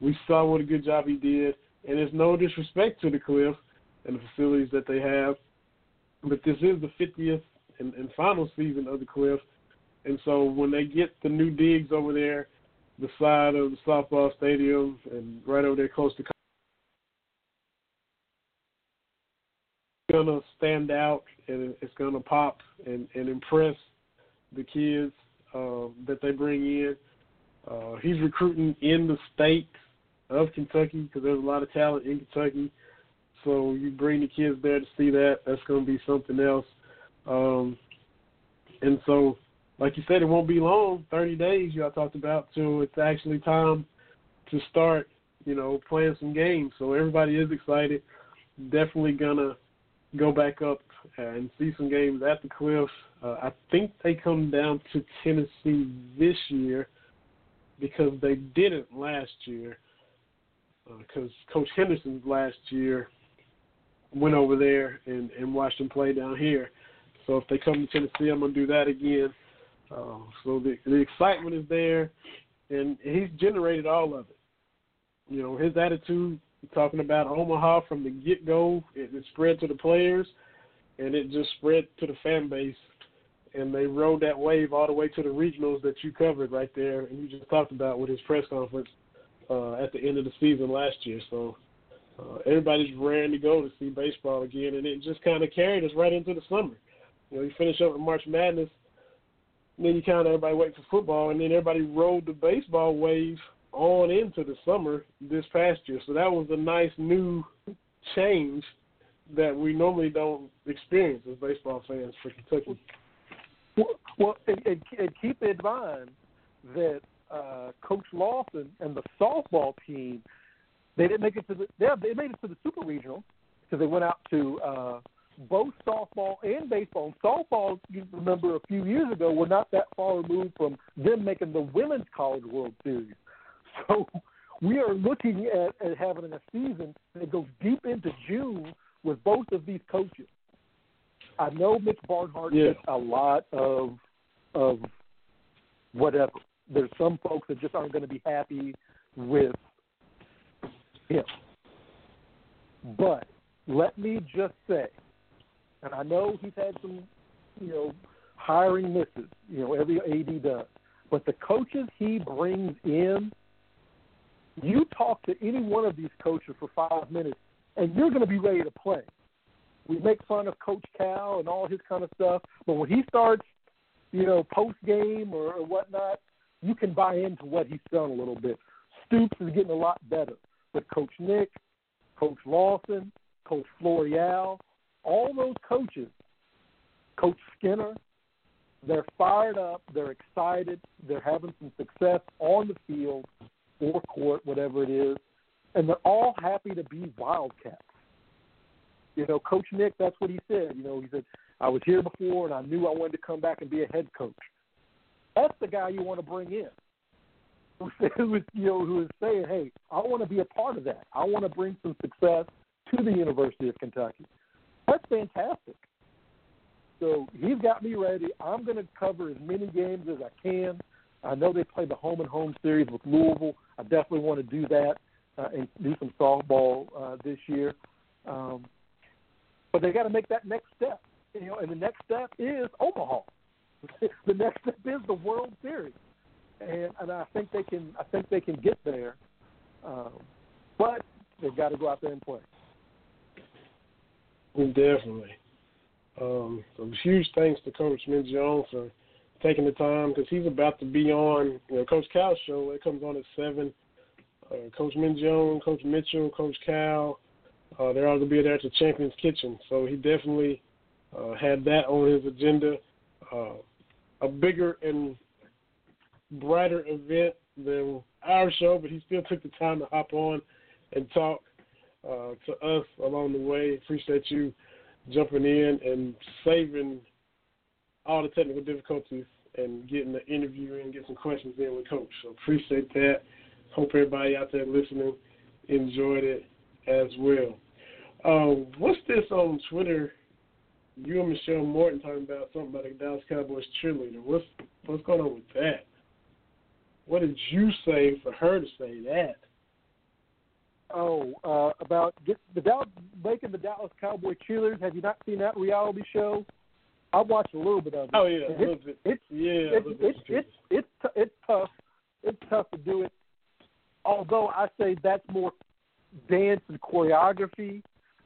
We saw what a good job he did, and there's no disrespect to the Cliff and the facilities that they have, but this is the 50th and, and final season of the Cliff, and so when they get the new digs over there the side of the softball stadium and right over there close to gonna stand out and it's gonna pop and, and impress the kids uh, that they bring in. Uh, he's recruiting in the state of Kentucky because there's a lot of talent in Kentucky. So you bring the kids there to see that. That's going to be something else. Um, and so, like you said, it won't be long. Thirty days y'all talked about till it's actually time to start. You know, playing some games. So everybody is excited. Definitely gonna go back up and see some games at the Cliffs. Uh, I think they come down to Tennessee this year because they didn't last year. Because uh, Coach Henderson's last year went over there and, and watched them play down here. So if they come to Tennessee, I'm gonna do that again. Uh, so the the excitement is there, and he's generated all of it. You know, his attitude talking about Omaha from the get go, it, it spread to the players, and it just spread to the fan base. And they rode that wave all the way to the regionals that you covered right there, and you just talked about with his press conference uh, at the end of the season last year. So uh, everybody's raring to go to see baseball again, and it just kind of carried us right into the summer. You know, you finish up with March Madness, then you kind of everybody wait for football, and then everybody rode the baseball wave on into the summer this past year. So that was a nice new change that we normally don't experience as baseball fans for Kentucky. Well, well and, and, and keep in mind that uh, Coach Lawson and the softball team – they didn't make it to the. They, they made it to the super regional because they went out to uh, both softball and baseball. And softball, you remember a few years ago, were not that far removed from them making the Women's College World Series. So we are looking at, at having a season that goes deep into June with both of these coaches. I know Mitch Barnhart yeah. gets a lot of of whatever. There's some folks that just aren't going to be happy with him. But let me just say, and I know he's had some, you know, hiring misses, you know, every AD does. But the coaches he brings in, you talk to any one of these coaches for five minutes, and you're going to be ready to play. We make fun of Coach Cal and all his kind of stuff, but when he starts, you know, post game or, whatnot, you can buy into what he's done a little bit. Stoops is getting a lot better with Coach Nick, Coach Lawson, Coach Floreal, all those coaches, Coach Skinner, they're fired up, they're excited, they're having some success on the field or court, whatever it is, and they're all happy to be Wildcats. You know, Coach Nick, that's what he said. You know, he said, I was here before and I knew I wanted to come back and be a head coach. That's the guy you want to bring in who was you know who was saying, "Hey, I want to be a part of that. I want to bring some success to the University of Kentucky." That's fantastic. So he's got me ready. I'm going to cover as many games as I can. I know they play the home and home series with Louisville. I definitely want to do that uh, and do some softball uh, this year. Um, but they got to make that next step. You know, and the next step is Omaha. the next step is the World Series and, and I think they can. I think they can get there, um, but they've got to go out there and play. Definitely. Um, so huge thanks to Coach Mingione for taking the time because he's about to be on you know Coach Cal's show. It comes on at seven. Uh, Coach Mingione, Coach Mitchell, Coach Cal, uh, they're all to be there at the Champions Kitchen. So he definitely uh, had that on his agenda. Uh, a bigger and brighter event than our show, but he still took the time to hop on and talk uh, to us along the way. Appreciate you jumping in and saving all the technical difficulties and getting the interview and get some questions in with Coach. So appreciate that. Hope everybody out there listening enjoyed it as well. Um, what's this on Twitter? You and Michelle Morton talking about something about the Dallas Cowboys cheerleader. What's what's going on with that? What did you say for her to say that? Oh, uh, about get the Dallas making the Dallas Cowboy cheerleaders. Have you not seen that reality show? I watched a little bit of it. Oh yeah, it, a little bit. It's yeah, it's it's it's it's it's tough. It's tough to do it. Although I say that's more dance and choreography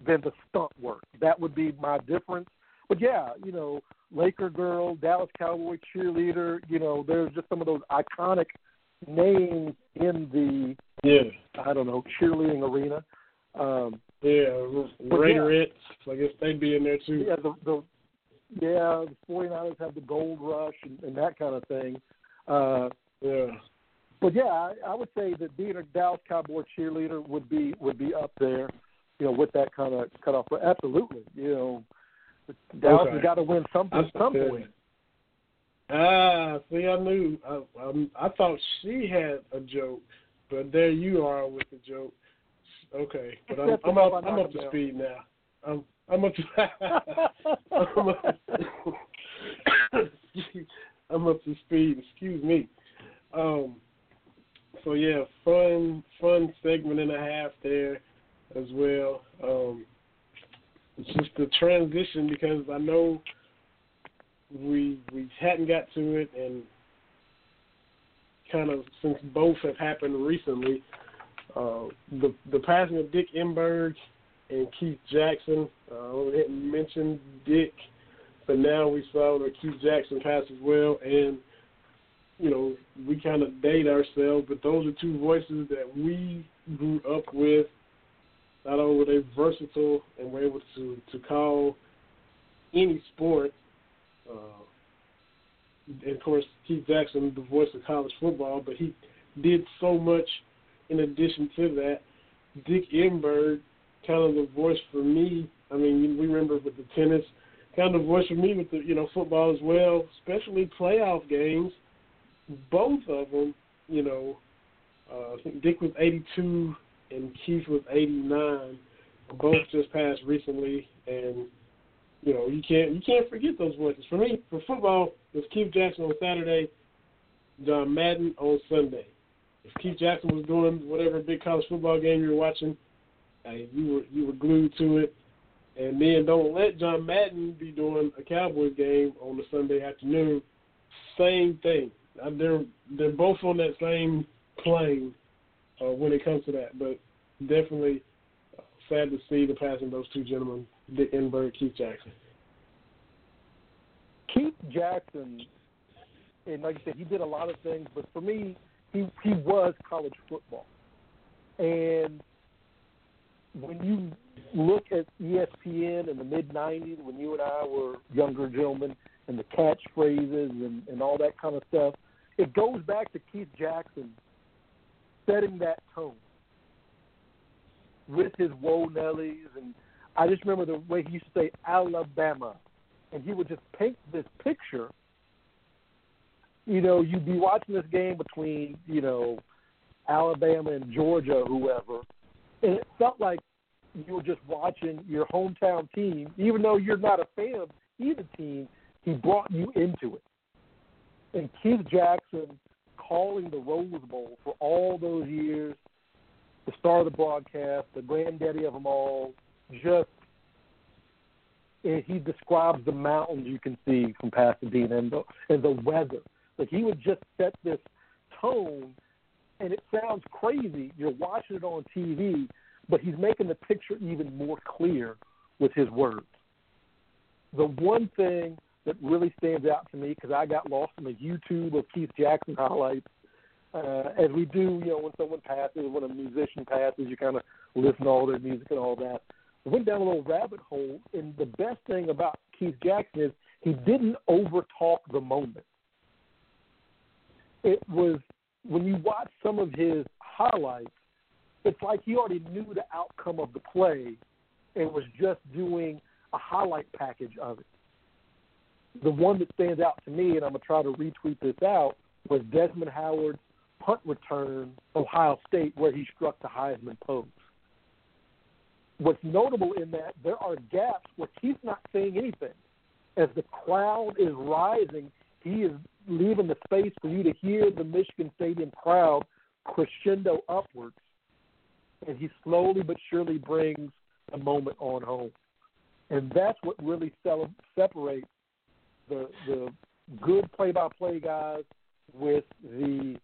than the stunt work. That would be my difference. But yeah, you know, Laker girl, Dallas Cowboy cheerleader. You know, there's just some of those iconic names in the Yeah, I don't know cheerleading arena. Um, yeah. Raiderettes, I guess they'd be in there too. yeah, the, the yeah, the 49ers have the gold rush and, and that kind of thing. Uh, Yeah. but yeah, I, I would say that being a Dallas Cowboy cheerleader would be would be up there, you know, with that kind of cut off. But absolutely, you know, Dallas Okay. has got to win some at some point. Ah, see, I knew. I, um, I thought she had a joke, but there you are with the joke. Okay, but I'm, I'm up. I'm up to speed now. I'm I'm up to. I'm up, I'm up to speed. Excuse me. Um. So yeah, fun fun segment and a half there as well. Um. It's just the transition because I know we we hadn't got to it and kind of since both have happened recently, uh, the the passing of Dick Enberg and Keith Jackson. Uh, we hadn't mentioned Dick, but now we saw that Keith Jackson passed as well, and you know we kind of date ourselves, but those are two voices that we grew up with. Not only were they versatile and were able to to call any sport and of course, Keith Jackson, the voice of college football, but he did so much in addition to that. Dick Enberg, kind of the voice for me. I mean, we remember with the tennis, kind of voice for me with the you know football as well, especially playoff games. Both of them, you know, uh, I think Dick was 82 and Keith was 89. Both just passed recently, and you know, you can't you can't forget those voices. For me, for football, it's Keith Jackson on Saturday, John Madden on Sunday. If Keith Jackson was doing whatever big college football game you were watching, hey, you were you were glued to it. And then don't let John Madden be doing a Cowboys game on a Sunday afternoon. Same thing. Uh, They're they're both on that same plane uh, when it comes to that. But definitely uh, sad to see the passing of those two gentlemen, Dick Enberg, Keith Jackson. Keith Jackson, and like I said, he did a lot of things, but for me, he he was college football. And when you look at ESPN in the mid '90s, when you and I were younger gentlemen, and the catchphrases and, and all that kind of stuff, it goes back to Keith Jackson setting that tone with his Whoa Nellies, and I just remember the way he used to say Alabama, and he would just paint this picture. You know, you'd be watching this game between you know Alabama and Georgia, whoever, and it felt like you were just watching your hometown team, even though you're not a fan of either team. He brought you into it. And Keith Jackson calling the Rose Bowl for all those years, the star of the broadcast, the granddaddy of them all, just and he describes the mountains you can see from Pasadena and the, and the weather. Like he would just set this tone, and it sounds crazy. You're watching it on TV, but he's making the picture even more clear with his words. The one thing that really stands out to me because I got lost in the YouTube of Keith Jackson highlights, uh, as we do, you know, when someone passes, when a musician passes, you kind of listen to all their music and all that. Went down a little rabbit hole, and the best thing about Keith Jackson is he didn't overtalk the moment. It was when you watch some of his highlights, it's like he already knew the outcome of the play and was just doing a highlight package of it. The one that stands out to me, and I'm gonna try to retweet this out, was Desmond Howard's punt return Ohio State where he struck the Heisman pose. What's notable in that there are gaps where he's not saying anything. As the crowd is rising, he is leaving the space for you to hear the Michigan Stadium crowd crescendo upwards. And he slowly but surely brings the moment on home. And that's what really separates the the good play-by-play guys with the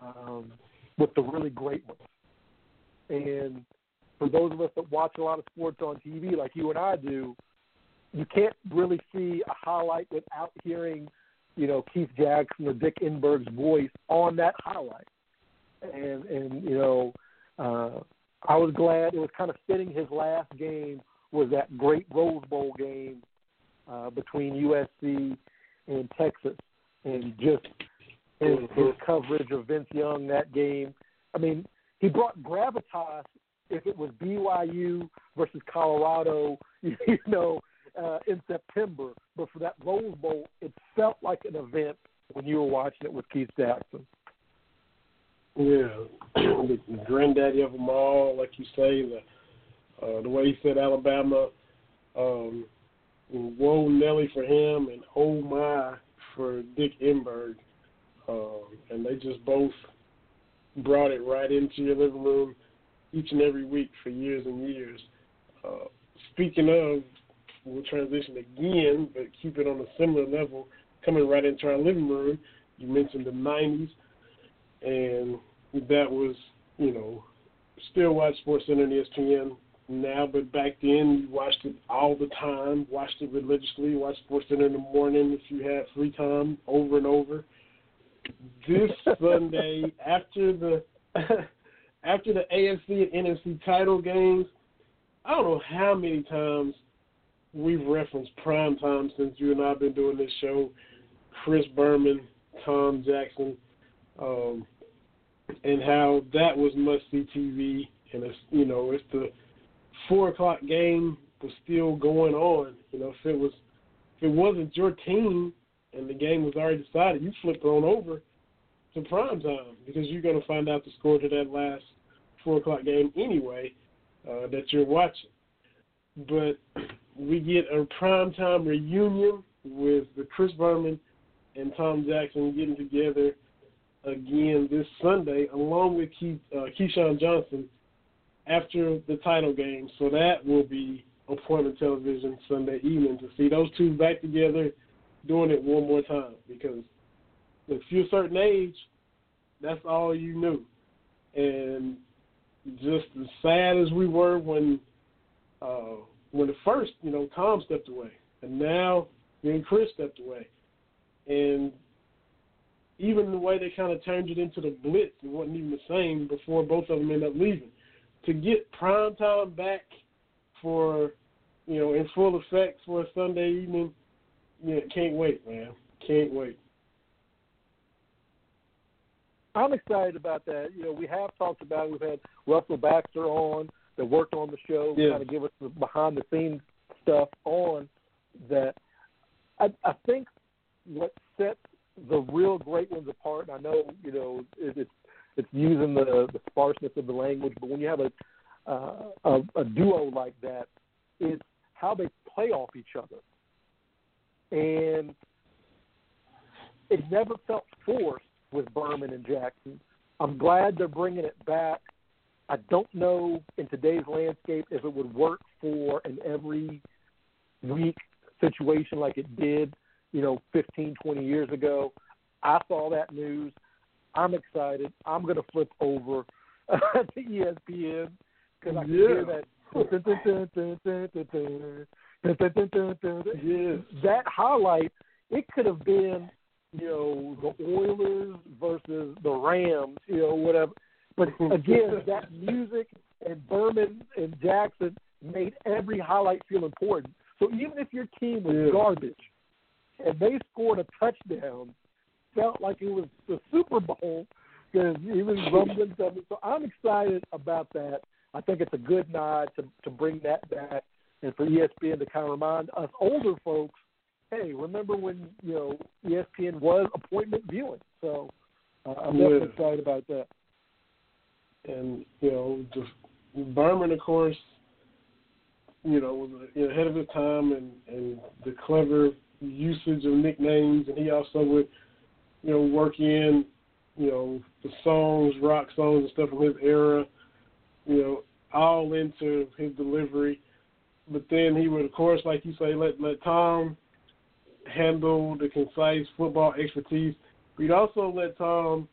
um, with the really great ones. And for those of us that watch a lot of sports on TV, like you and I do, you can't really see a highlight without hearing, you know, Keith Jackson or Dick Enberg's voice on that highlight. And and you know, uh, I was glad it was kind of fitting. His last game was that great Rose Bowl game uh, between USC and Texas, and just his, his coverage of Vince Young that game. I mean, he brought gravitas. If it was BYU versus Colorado, you know, uh, in September, but for that Rose Bowl, it felt like an event when you were watching it with Keith Jackson. Yeah, the granddaddy of them all, like you say, the uh, the way he said Alabama, um, whoa Nelly for him, and oh my for Dick Enberg, um, and they just both brought it right into your living room each and every week for years and years. Uh, speaking of, we'll transition again, but keep it on a similar level. Coming right into our living room, you mentioned the '90s, and that was, you know, still watch Sports Center and ESPN now, but back then you watched it all the time, watched it religiously, watched Sports Center in the morning if you had free time, over and over. This Sunday, after the after the AFC and NFC title games, I don't know how many times we've referenced prime time since you and I have been doing this show. Chris Berman, Tom Jackson, um, and how that was must see TV, and it's you know it's the four o'clock game was still going on. You know, if it was if it wasn't your team and the game was already decided, you flipped on over to prime time because you're going to find out the score to that last four o'clock game anyway uh, that you're watching. But we get a prime time reunion with the Chris Berman and Tom Jackson getting together again this Sunday, along with Keith, uh, Keyshawn Johnson after the title game. So that will be appointment television Sunday evening to see those two back together doing it one more time because if you're a certain age, that's all you knew. And just as sad as we were when uh when the first, you know, Tom stepped away. And now and Chris stepped away. And even the way they kind of turned it into the blitz, it wasn't even the same before both of them ended up leaving. To get prime time back for, you know, in full effect for a Sunday evening, yeah, can't wait, man. Can't wait. I'm excited about that. You know, we have talked about it. We've had Russell Baxter on that worked on the show, yeah. kind of give us the behind the scenes stuff on that. I, I think what sets the real great ones apart. And I know you know it, it's it's using the the sparseness of the language, but when you have a uh, a, a duo like that, it's how they play off each other, and it never felt forced with Berman and Jackson. I'm glad they're bringing it back. I don't know in today's landscape if it would work for an every week situation like it did you know, 15, 20 years ago. I saw that news. I'm excited. I'm going to flip over to ESPN because I can yeah. hear that. Yeah. That highlight, it could have been, you know, the Oilers versus the Rams, you know, whatever. But again, that music and Berman and Jackson made every highlight feel important. So even if your team was Yeah. garbage, and they scored a touchdown, felt like it was the Super Bowl because he was rumbling something. So I'm excited about that. I think it's a good nod to to bring that back and for ESPN to kind of remind us older folks, hey, remember when you know ESPN was appointment viewing. So uh, I'm definitely Yeah. excited about that. and you know, the Berman, of course, you know, was you know, ahead of his time, and and the clever usage of nicknames, and he also would, you know, work in, you know, the songs, rock songs and stuff from his era, you know, all into his delivery. But then he would, of course, like you say, let let Tom handle the concise football expertise. He'd also let Tom,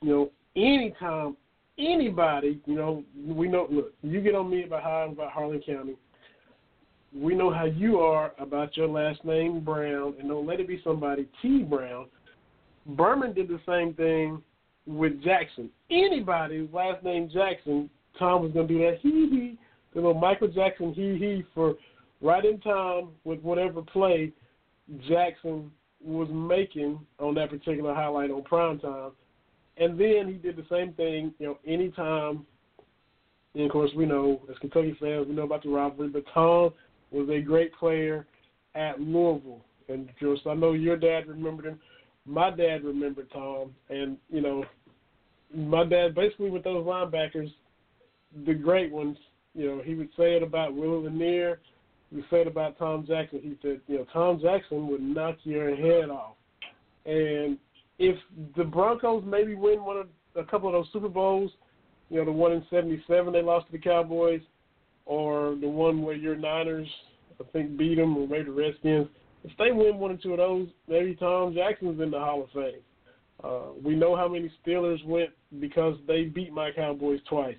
you know, anytime anybody, you know, we know. Look, you get on me about how I'm about Harlan County. We know how you are about your last name Brown, and don't let it be somebody T Brown. Berman did the same thing with Jackson. Anybody's last name Jackson, Tom was gonna do that hee hee, the little Michael Jackson hee hee for right in time with whatever play Jackson was making on that particular highlight on prime time. And then he did the same thing, you know, anytime. And of course, we know as Kentucky fans, we know about the rivalry, but Tom was a great player at Louisville. And just I know your dad remembered him. My dad remembered Tom, and you know, my dad basically with those linebackers, the great ones. You know, he would say it about Willie Lanier. Say it about Tom Jackson. He said, you know, Tom Jackson would knock your head off. And if the Broncos maybe win one of a couple of those Super Bowls, you know, the one in '77 they lost to the Cowboys, or the one where your Niners, I think, beat them, or maybe the Redskins. If they win one or two of those, maybe Tom Jackson's in the Hall of Fame. Uh, we know how many Steelers went because they beat my Cowboys twice.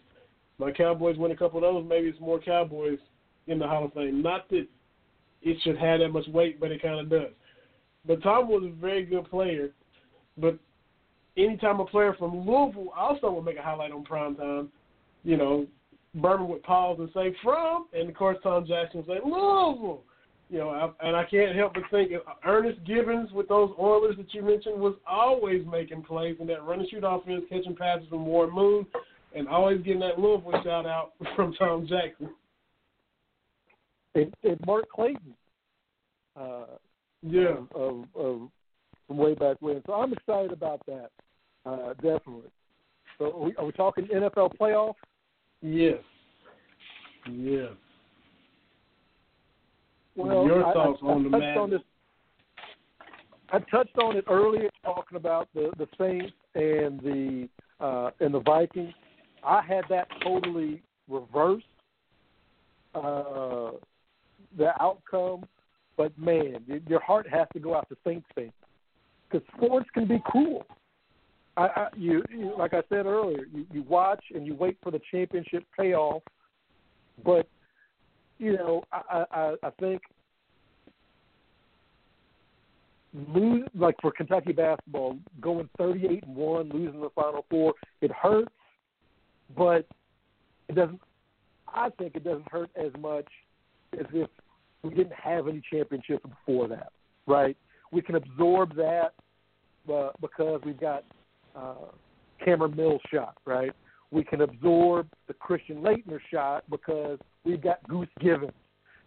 My Cowboys win a couple of those, maybe it's more Cowboys in the Hall of Fame. Not that it should have that much weight, but it kind of does. But Tom was a very good player. But anytime a player from Louisville also would make a highlight on prime time, you know, Berman would pause and say from, and of course Tom Jackson would say Louisville. You know, I, and I can't help but think Ernest Givins with those Oilers that you mentioned was always making plays in that run and shoot offense, catching passes from Warren Moon, and always getting that Louisville shout out from Tom Jackson. And, and Mark Clayton, uh, yeah, of, of from way back when. So I'm excited about that, uh, definitely. So are we, are we talking NFL playoffs? Yes. Yes. Well, your I, thoughts I, on I the touched match? on this. I touched on it earlier, talking about the the Saints and the uh, and the Vikings. I had that totally reversed. Uh, the outcome, but man, your heart has to go out to Saints fans because sports can be cruel. I, I you, you like I said earlier, you, you watch and you wait for the championship payoff, but you know I I, I think lose like for Kentucky basketball going thirty eight and one, losing the final four, it hurts, but it doesn't. I think it doesn't hurt as much as if we didn't have any championships before that, right? We can absorb that uh, because we've got uh, Cameron Mills shot, right? We can absorb the Christian Laettner shot because we've got Goose Givens,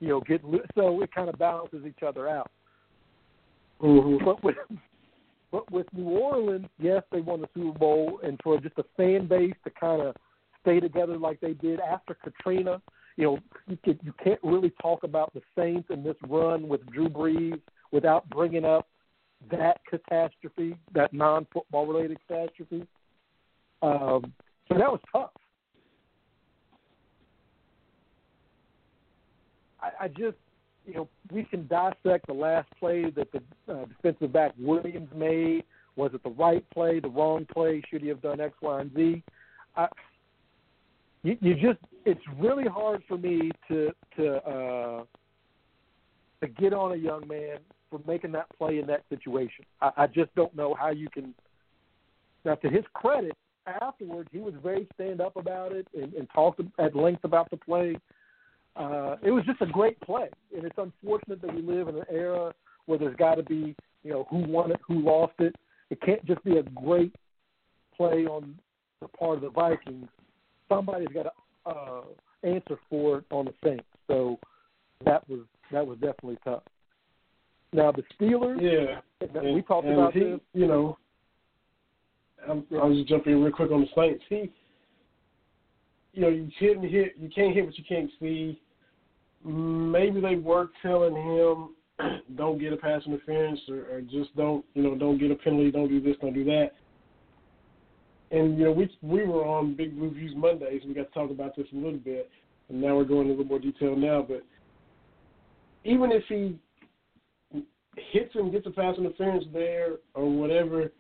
you know, get so it kind of balances each other out. Mm-hmm. But with but with New Orleans, yes, they won the Super Bowl, and for just a fan base to kind of stay together like they did after Katrina, you know, you, can, you can't really talk about the Saints and this run with Drew Brees without bringing up that catastrophe, that non-football related catastrophe. Um, so that was tough. I, I just, you know, we can dissect the last play that the uh, defensive back Williams made. Was it the right play, the wrong play? Should he have done X, Y, and Z? I, you, you just, it's really hard for me to to uh, to get on a young man for making that play in that situation. I, I just don't know how you can. Now, to his credit, afterwards he was very stand up about it and, and talked at length about the play. Uh, it was just a great play, and it's unfortunate that we live in an era where there's got to be, you know, who won it, who lost it. It can't just be a great play on the part of the Vikings. Somebody's got to uh, answer for it on the Saints. So that was that was definitely tough. Now the Steelers, Yeah. we And- talked and about he, this. You know, I'm, I was just jumping real quick on the Saints. He, you know, you can't hit, you can't hit what you can't see. Maybe they were telling him, don't get a pass interference, or, or just don't, you know, don't get a penalty, don't do this, don't do that. And you know, we we were on Big Blue Views Mondays. We got to talk about this a little bit, and now we're going into a little more detail now. But even if he hits him, gets a pass interference there or whatever,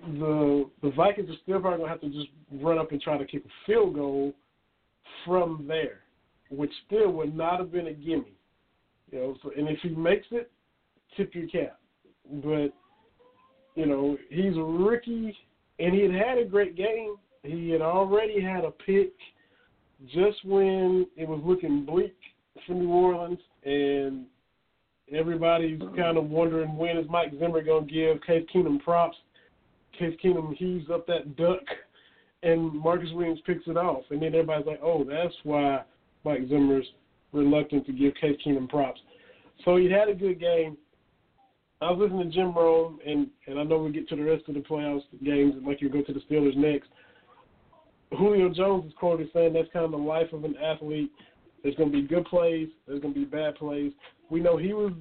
the the Vikings are still probably gonna have to just run up and try to kick a field goal from there, which still would not have been a gimme. You know, so and if he makes it, tip your cap. But you know, he's a rookie, and he had had a great game. He had already had a pick just when it was looking bleak for New Orleans, and everybody's kind of wondering when is Mike Zimmer going to give Case Keenum props. Case Keenum heaves up that duck, and Marcus Williams picks it off, and then everybody's like, "Oh, that's why Mike Zimmer's reluctant to give Case Keenum props." So he had a good game. I was listening to Jim Rome, and and I know we'll get to the rest of the playoffs games, like you go to the Steelers next. Julio Jones is quoted saying that's kind of the life of an athlete. There's going to be good plays. There's going to be bad plays. We know he was.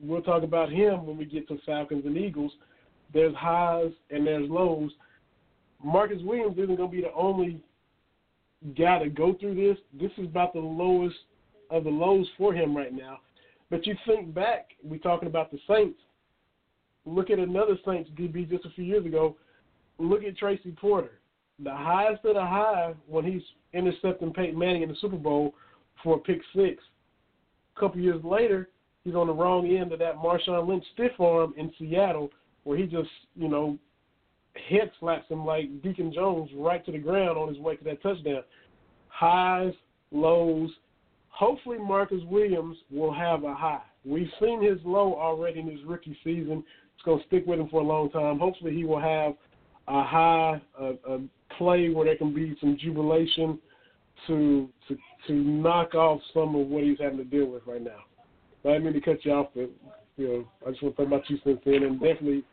We'll talk about him when we get to Falcons and Eagles. There's highs and there's lows. Marcus Williams isn't going to be the only guy to go through this. This is about the lowest of the lows for him right now. But you think back, we're talking about the Saints. Look at another Saints DB just a few years ago. Look at Tracy Porter. The highest of the high when he's intercepting Peyton Manning in the Super Bowl for a pick six. A couple years later, he's on the wrong end of that Marshawn Lynch stiff arm in Seattle, where he just, you know, head slaps him like Deacon Jones right to the ground on his way to that touchdown. Highs, lows. Hopefully, Marcus Williams will have a high. We've seen his low already in his rookie season. It's going to stick with him for a long time. Hopefully, he will have a high, a, a play where there can be some jubilation to to to knock off some of what he's having to deal with right now. I didn't mean to cut you off, but you know, I just want to talk about you since then, and definitely,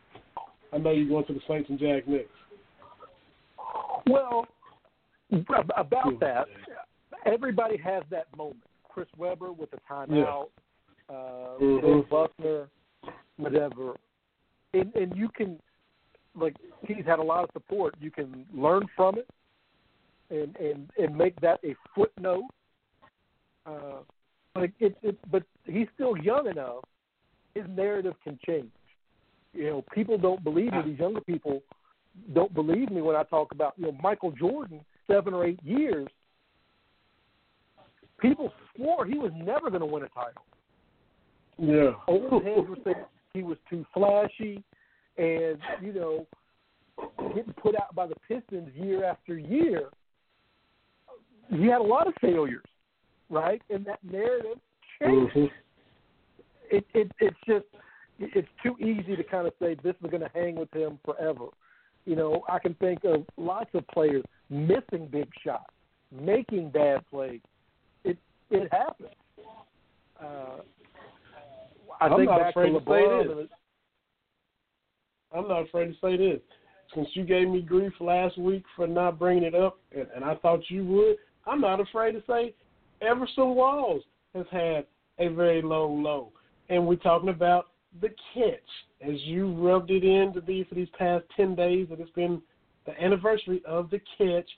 I know you're going to the Saints and Jags next. Well, about that, everybody has that moment. Chris Webber with the timeout, yeah. uh, mm-hmm. Buckner, whatever, and and you can, like, he's had a lot of support. You can learn from it, and and and make that a footnote. Uh, but it, it, but he's still young enough. His narrative can change. You know, people don't believe me. These younger people don't believe me when I talk about you know Michael Jordan seven or eight years. People swore he was never going to win a title. Yeah, old heads were saying he was too flashy, and you know, getting put out by the Pistons year after year he had a lot of failures, right? And that narrative changed. Mm-hmm. It, it it's just it's too easy to kind of say this is going to hang with him forever. You know, I can think of lots of players missing big shots, making bad plays. It it happens. Uh, I I'm think not back afraid to, to say this. I'm not afraid to say this. Since you gave me grief last week for not bringing it up, and, and I thought you would, I'm not afraid to say Everson Walls has had a very low low. And we're talking about the catch. As you rubbed it in to be for these past 10 days that it's been the anniversary of the catch,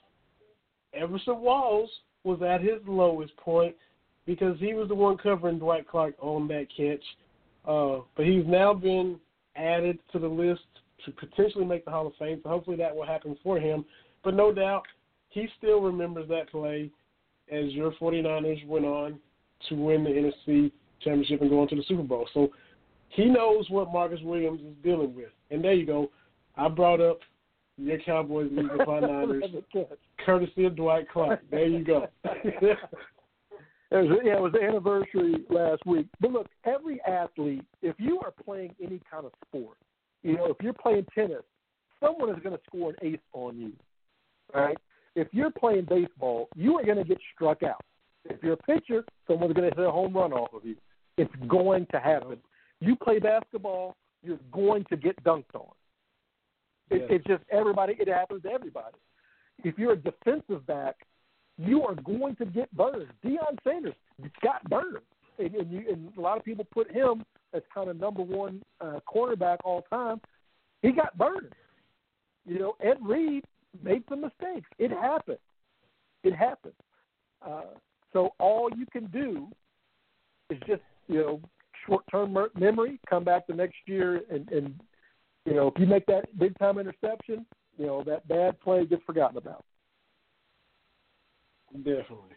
Everson Walls was at his lowest point because he was the one covering Dwight Clark on that catch. Uh, but he's now been added to the list to potentially make the Hall of Fame, so hopefully that will happen for him. But no doubt he still remembers that play as your 49ers went on to win the NFC championship and go on to the Super Bowl. So he knows what Marcus Williams is dealing with. And there you go. I brought up your Cowboys leaving the 49ers, courtesy of Dwight Clark. There you go. it was, yeah, it was the anniversary last week. But look, every athlete, if you are playing any kind of sport, you know, if you're playing tennis, someone is going to score an ace on you, right? if you're playing baseball, you are going to get struck out. If you're a pitcher, someone's going to hit a home run off of you. It's going to happen. You play basketball, you're going to get dunked on. It, yes. It's just everybody. It happens to everybody. If you're a defensive back, you are going to get burned. Deion Sanders got burned, and, and, you, and a lot of people put him as kind of number one uh, cornerback all time. He got burned. You know, Ed Reed made some mistakes. It happened. It happened. Uh, so all you can do is just you know short term memory. Come back the next year and, and you know, if you make that big time interception, you know that bad play gets forgotten about. Definitely.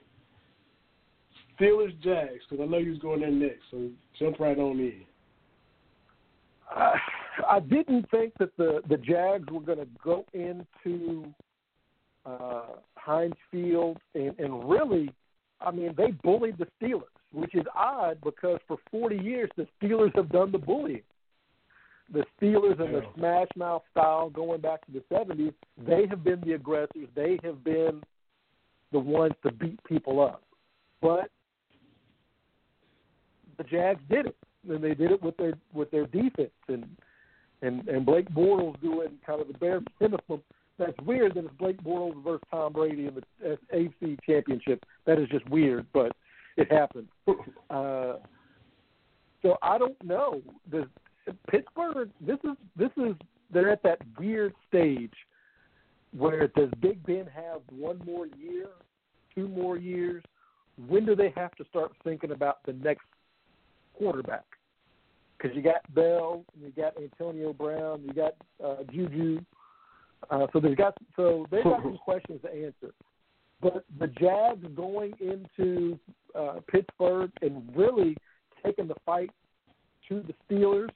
Steelers Jags, because I know you was going there next, so jump right on in. I, I didn't think that the the Jags were going to go into uh, Heinz Field and, and really, I mean, they bullied the Steelers, which is odd because for 40 years the Steelers have done the bullying. The Steelers and Yeah. their smash mouth style going back to the 70s, they have been the aggressors. They have been the ones to beat people up. But the Jags did it, and they did it with their with their defense and and and Blake Bortles doing kind of the bare minimum. That's weird that it's Blake Bortles versus Tom Brady in the AFC Championship. That is just weird, but it happened. Uh, so I don't know. Does Pittsburgh? This is this is they're at that weird stage where does Big Ben have one more year, two more years? When do they have to start thinking about the next quarterback? Because you got Bell, you got Antonio Brown, you got uh, Juju. Uh, so they've got so they've got some questions to answer. But the Jags going into uh, Pittsburgh and really taking the fight to the Steelers,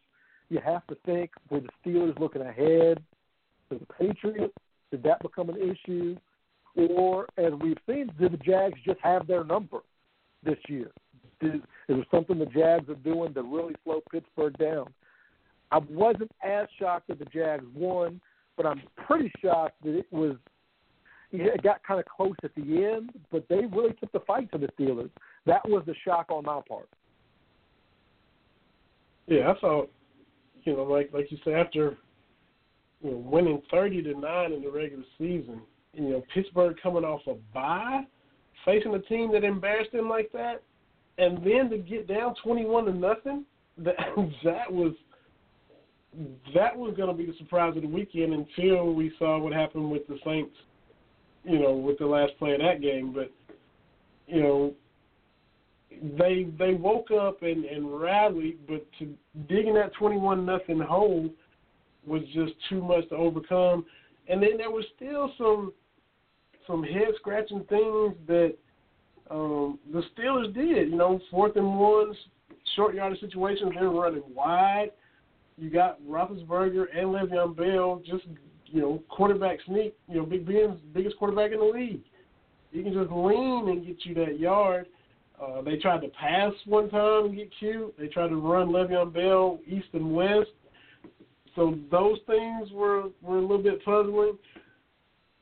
you have to think were the Steelers looking ahead to the Patriots? Did that become an issue? Or, as we've seen, did the Jags just have their number this year? Did, is there something the Jags are doing to really slow Pittsburgh down? I wasn't as shocked that the Jags won, but I'm pretty shocked that it was it got kind of close at the end, but they really took the fight to the Steelers. That was the shock on my part. Yeah, I thought, you know, like like you said, after you know winning thirty to nine in the regular season, you know Pittsburgh coming off a bye, facing a team that embarrassed them like that, and then to get down twenty one to nothing, that that was that was going to be the surprise of the weekend until we saw what happened with the Saints, you know, with the last play of that game. But you know, they they woke up and, and rallied, but to dig in that twenty one nothing hole was just too much to overcome. And then there was still some some head scratching things that um, the Steelers did. You know, fourth and ones, short yardage situations, they're running wide. You got Roethlisberger and Le'Veon Bell just you know quarterback sneak. You know, Big Ben's biggest quarterback in the league. He can just lean and get you that yard. Uh, they tried to pass one time and get cute. They tried to run Le'Veon Bell east and west. So those things were were a little bit puzzling.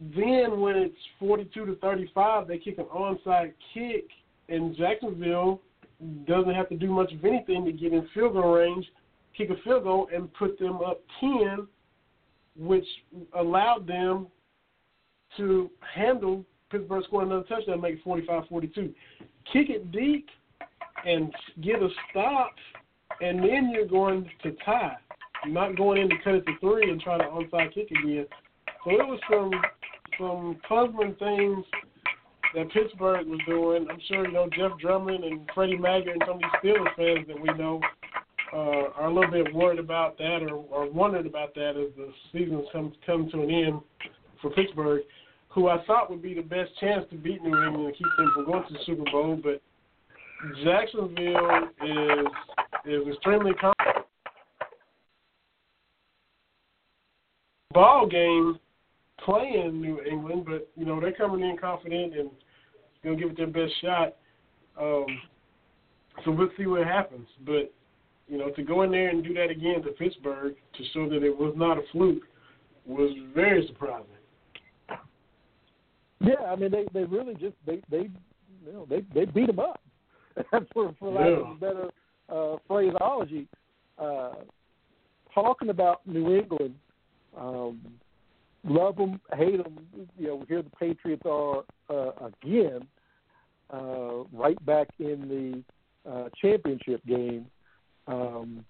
Then when it's forty-two to thirty-five, they kick an onside kick, and Jacksonville doesn't have to do much of anything to get in field goal range, kick a field goal, and put them up ten, which allowed them to handle Pittsburgh scoring another touchdown, make it 45-42 kick it deep and get a stop, and then you're going to tie, not going in to cut it to three and try to onside kick again. So it was some some puzzling things that Pittsburgh was doing. I'm sure you know Jeff Drummond and Freddie Maggard and some of these Steelers fans that we know uh, are a little bit worried about that or, or wondered about that as the season's come come to an end for Pittsburgh who I thought would be the best chance to beat New England and keep them from going to the Super Bowl, but Jacksonville is is extremely confident. Ball game playing New England, but you know they're coming in confident and gonna give it their best shot. Um, so we'll see what happens. But you know to go in there and do that again to Pittsburgh to show that it was not a fluke was very surprising. Yeah, I mean they they really just they they you know they they beat them up. For for lack of a better uh, phraseology. Uh, talking about New England, um, love them, hate them. You know, here the Patriots are uh, again, uh, right back in the uh, championship game. Um,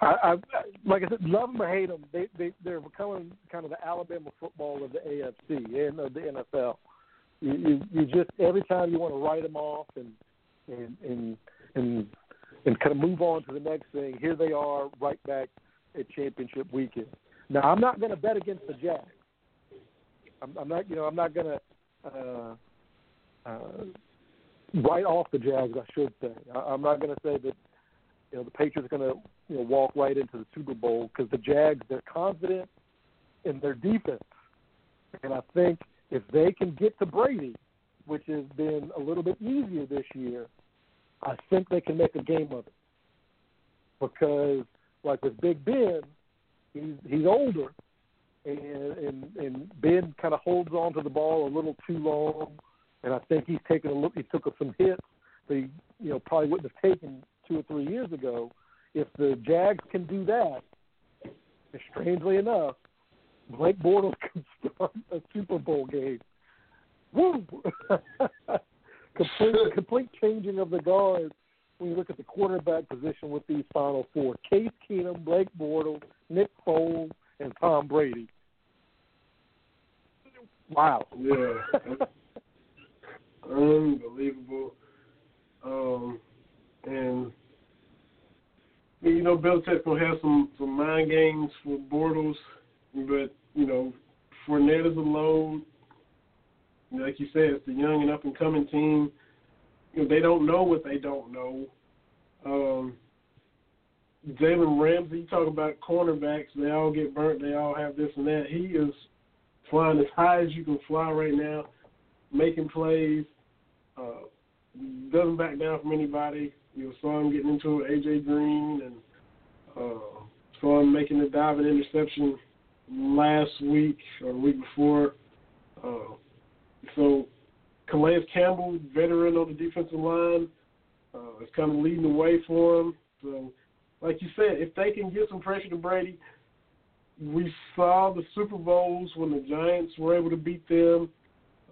I, I like I said, love them or hate them, they they they're becoming kind of the Alabama football of the AFC and of the NFL. You, you you just every time you want to write them off and and and and and kind of move on to the next thing. Here they are, right back at championship weekend. Now, I'm not going to bet against the Jags. I'm, I'm not, you know, I'm not going to uh, uh, write off the Jags. I should say. I, I'm not going to say that you know the Patriots are going to you know walk right into the Super Bowl because the Jags they're confident in their defense, and I think if they can get to Brady, which has been a little bit easier this year, I think they can make a game of it. Because like with Big Ben, he's he's older, and and and Ben kind of holds on to the ball a little too long, and I think he's taken a look. He took some hits that he you know probably wouldn't have taken two or three years ago. If the Jags can do that, strangely enough, Blake Bortles can start a Super Bowl game. Woo! complete complete changing of the guard when you look at the quarterback position with these final four: Case Keenum, Blake Bortles, Nick Foles, and Tom Brady. Wow. Yeah. Unbelievable. Um, and you know, Belichick's gonna have some some mind games for Bortles, but you know, Fournette is a load. Like you said, it's the young and up and coming team. You know, they don't know what they don't know. Um, Jalen Ramsey, you talk about cornerbacks, they all get burnt, they all have this and that. He is flying as high as you can fly right now, making plays, uh, doesn't back down from anybody. You know, saw him getting into AJ Green, and uh, saw him making the diving interception last week or the week before. Uh, so Calais Campbell, veteran on the defensive line, uh, is kind of leading the way for him. So, like you said, if they can get some pressure to Brady, we saw the Super Bowls when the Giants were able to beat them.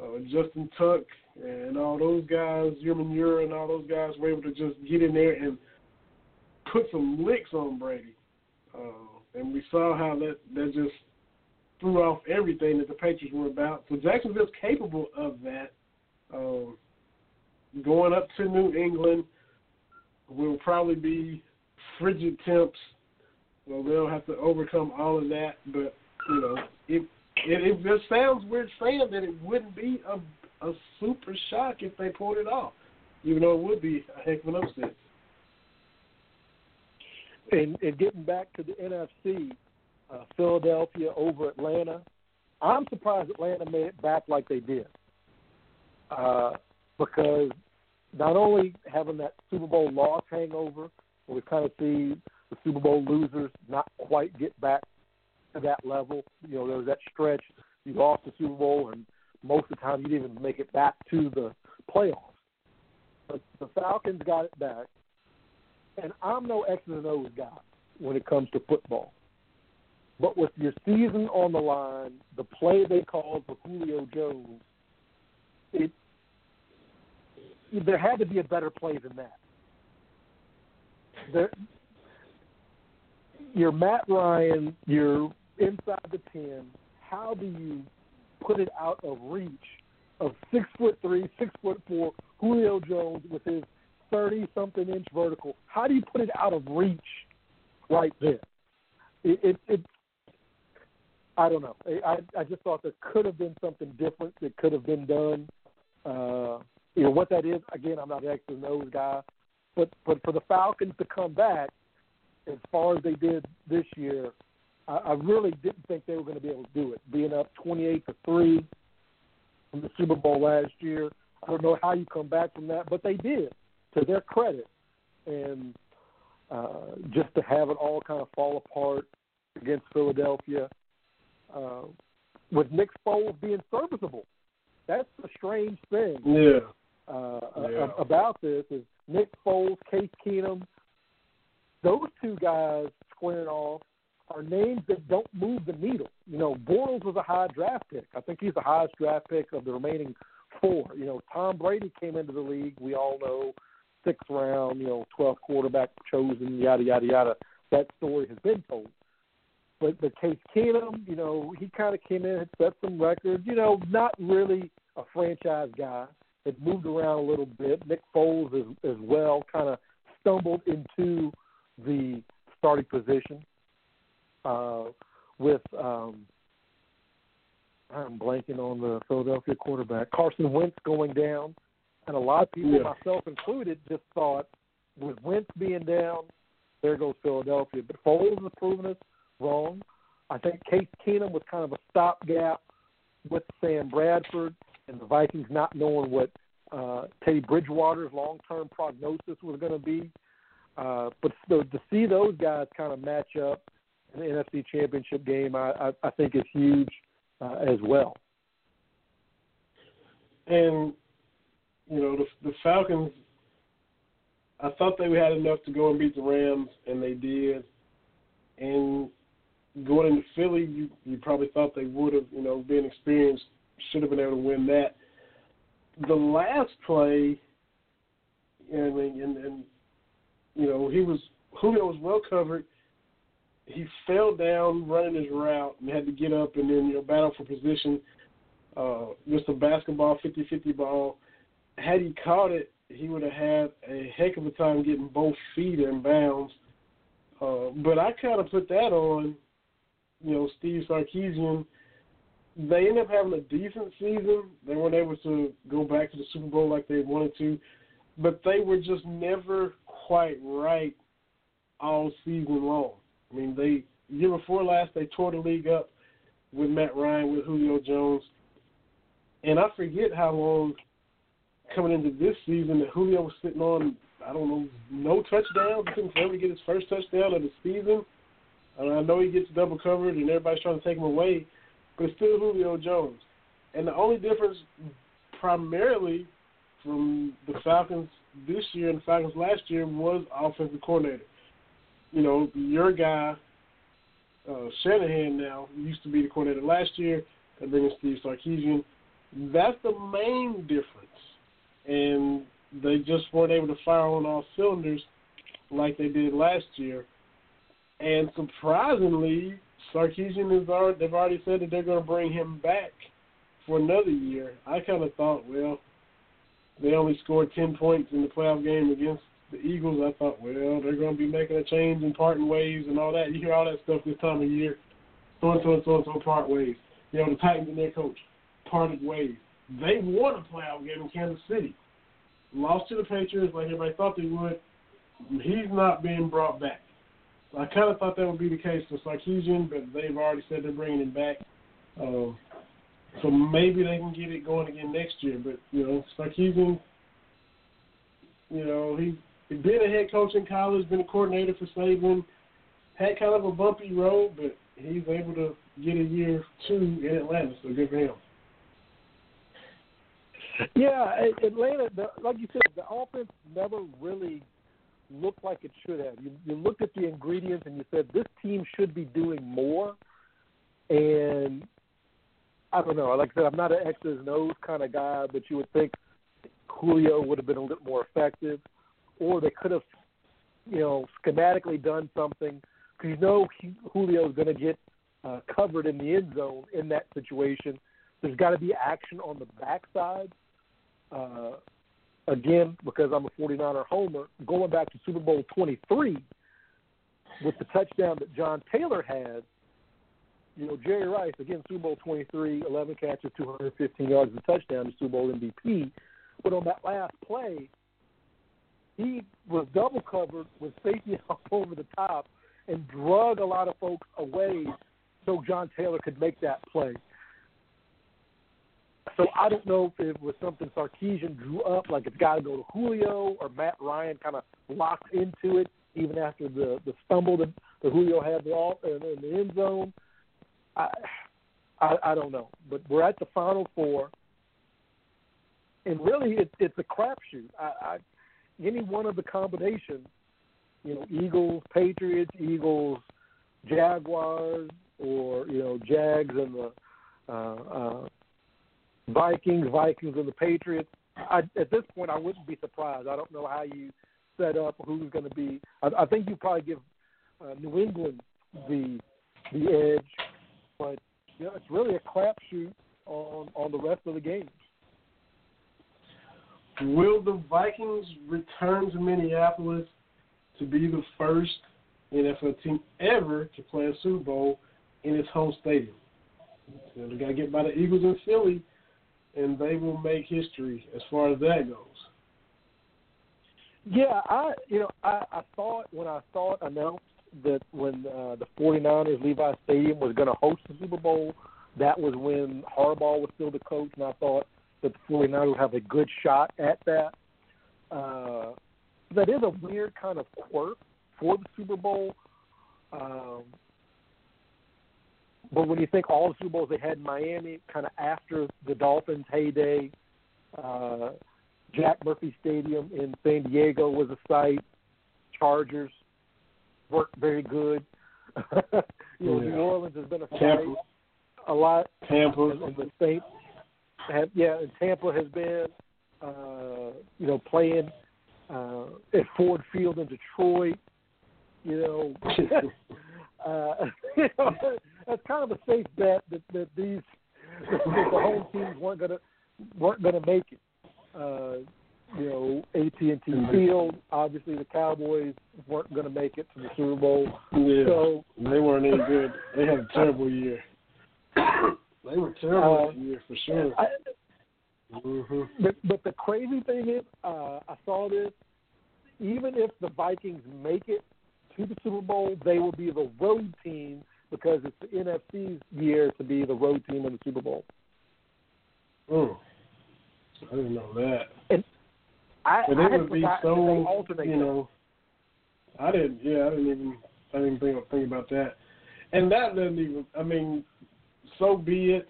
Uh, Justin Tuck and all those guys, Yerman Ure and all those guys were able to just get in there and put some licks on Brady. Uh, and we saw how that that just threw off everything that the Patriots were about. So Jacksonville's capable of that. Um, going up to New England will probably be frigid temps. Well, they'll have to overcome all of that, but you know, it it, it just sounds weird saying that it wouldn't be a a super shock if they pulled it off, even though it would be a heck of an upset. And, and getting back to the NFC, uh, Philadelphia over Atlanta. I'm surprised Atlanta made it back like they did, uh, because not only having that Super Bowl loss hangover, we kind of see the Super Bowl losers not quite get back to that level. You know, there was that stretch you lost the Super Bowl, and most of the time you didn't even make it back to the playoffs. But the Falcons got it back, and I'm no X and O's guy when it comes to football. But with your season on the line, the play they called for Julio Jones, it there had to be a better play than that. There, you're Matt Ryan, you're inside the ten. How do you put it out of reach of six foot three, six foot four Julio Jones with his thirty something inch vertical? How do you put it out of reach right there? It, it, it I don't know. I I just thought there could have been something different that could have been done. Uh, you know what that is? Again, I'm not an X and O's guy, but but for the Falcons to come back as far as they did this year, I, I really didn't think they were going to be able to do it. Being up 28 to three from the Super Bowl last year, I don't know how you come back from that, but they did. To their credit, and uh, just to have it all kind of fall apart against Philadelphia, uh, with Nick Foles being serviceable, that's the strange thing. Yeah. Uh, yeah. about this is Nick Foles, Case Keenum, those two guys squaring off are names that don't move the needle. You know, Bortles was a high draft pick. I think he's the highest draft pick of the remaining four. You know, Tom Brady came into the league. We all know sixth round. You know, 12th quarterback chosen. Yada yada yada. That story has been told. But the Case Keenum, you know, he kind of came in and set some records. You know, not really a franchise guy. Had moved around a little bit. Nick Foles as, as well, kind of stumbled into the starting position uh, with um, I'm blanking on the Philadelphia quarterback Carson Wentz going down, and a lot of people, Yeah. myself included, just thought with Wentz being down, there goes Philadelphia. But Foles has proven us wrong. I think Case Keenum was kind of a stopgap with Sam Bradford and the Vikings not knowing what uh, Teddy Bridgewater's long-term prognosis was going to be. Uh, but so to see those guys kind of match up in the NFC Championship game, I, I, I think is huge uh, as well. And you know the the Falcons. I thought they had enough to go and beat the Rams, and they did. And going into Philly, you you probably thought they would have, you know, being experienced, should have been able to win that. The last play, and and, and you know he was Julio was well covered. He fell down running his route and had to get up and then you know battle for position. Uh, just a basketball 50-50 ball. Had he caught it, he would have had a heck of a time getting both feet in bounds. Uh, but I kind of put that on, you know, Steve Sarkisian. They ended up having a decent season. They weren't able to go back to the Super Bowl like they wanted to, but they were just never quite right all season long. I mean, they year before last they tore the league up with Matt Ryan with Julio Jones, and I forget how long coming into this season that Julio was sitting on I don't know no touchdowns. He couldn't ever get his first touchdown of the season. And I know he gets double covered and everybody's trying to take him away, but it's still Julio Jones. And the only difference, primarily from the Falcons this year and the Falcons last year, was offensive coordinator. You know, your guy, uh, Shanahan now used to be the coordinator last year. They're bringing Steve Sarkisian. That's the main difference. And they just weren't able to fire on all cylinders like they did last year. And surprisingly, Sarkisian is already, they've already said that they're going to bring him back for another year. I kind of thought, well, they only scored 10 points in the playoff game against the Eagles. I thought, well, they're going to be making a change and parting ways and all that. You hear all that stuff this time of year. So and so and so and so part ways. You know, the Titans and their coach parted ways. They won a playoff game in Kansas City. Lost to the Patriots like everybody thought they would. He's not being brought back. I kind of thought that would be the case for Sarkisian, but they've already said they're bringing him back. Um, so maybe they can get it going again next year. But you know, Sarkisian, you know, he he's been a head coach in college, been a coordinator for Saban, had kind of a bumpy road, but he's able to get a year two in Atlanta. So good for him. Yeah, Atlanta, the, like you said, the offense never really looked like it should have. You, you looked at the ingredients and you said this team should be doing more. And I don't know. Like I said, I'm not an X's and O's kind of guy, but you would think Julio would have been a little more effective, or they could have, you know, schematically done something because you know Julio is going to get uh, covered in the end zone in that situation. There's got to be action on the backside. Uh, again, because I'm a 49er homer, going back to Super Bowl 23 with the touchdown that John Taylor had, you know, Jerry Rice, again, Super Bowl 23, 11 catches, 215 yards, and touchdown, the Super Bowl MVP. But on that last play, he was double covered with safety up over the top and drug a lot of folks away so John Taylor could make that play. So I don't know if it was something Sarkisian drew up, like it's got to go to Julio, or Matt Ryan kind of locked into it even after the the stumble that, that Julio had the in, in the end zone. I, I I don't know, but we're at the final four, and really it, it's a crapshoot. I, I any one of the combinations, you know, Eagles, Patriots, Eagles, Jaguars, or you know, Jags and the uh, uh, Vikings, Vikings, and the Patriots. I, at this point, I wouldn't be surprised. I don't know how you set up who's going to be. I, I think you probably give uh, New England the the edge, but you know, it's really a crapshoot on on the rest of the games. Will the Vikings return to Minneapolis to be the first NFL team ever to play a Super Bowl in its home stadium. So they got to get by the Eagles in Philly, and they will make history as far as that goes. Yeah, I you know I, I thought when I thought announced that when uh, the 49ers Levi Stadium was going to host the Super Bowl, that was when Harbaugh was still the coach, and I thought that the 49ers would have a good shot at that. Uh, that is a weird kind of quirk for the Super Bowl. Um, but when you think all the Super Bowls they had in Miami, kind of after the Dolphins' heyday, uh, Jack Murphy Stadium in San Diego was a site. Chargers worked very good. you know, Yeah. New Orleans has been a site Tampa, a lot, Tampa, and, and the Saints have yeah, and Tampa has been uh, you know playing uh, at Ford Field in Detroit. You know, uh, you know, that's kind of a safe bet that, that these that the home teams weren't gonna weren't gonna make it. Uh, you know, AT and T Mhm. Field. Obviously, the Cowboys weren't going to make it to the Super Bowl. yeah, So they weren't any good. They had a terrible year. they were terrible Uh, that year for sure. I, hmm But but the crazy thing is, uh, I saw this. Even if the Vikings make it to the Super Bowl, they will be the road team because it's the NFC's year to be the road team in the Super Bowl. Mm. I didn't know that. I, But it had would be so, that they alternate you know. I didn't. Yeah, I didn't even. I didn't think think about that. And that doesn't even. I mean, so be it.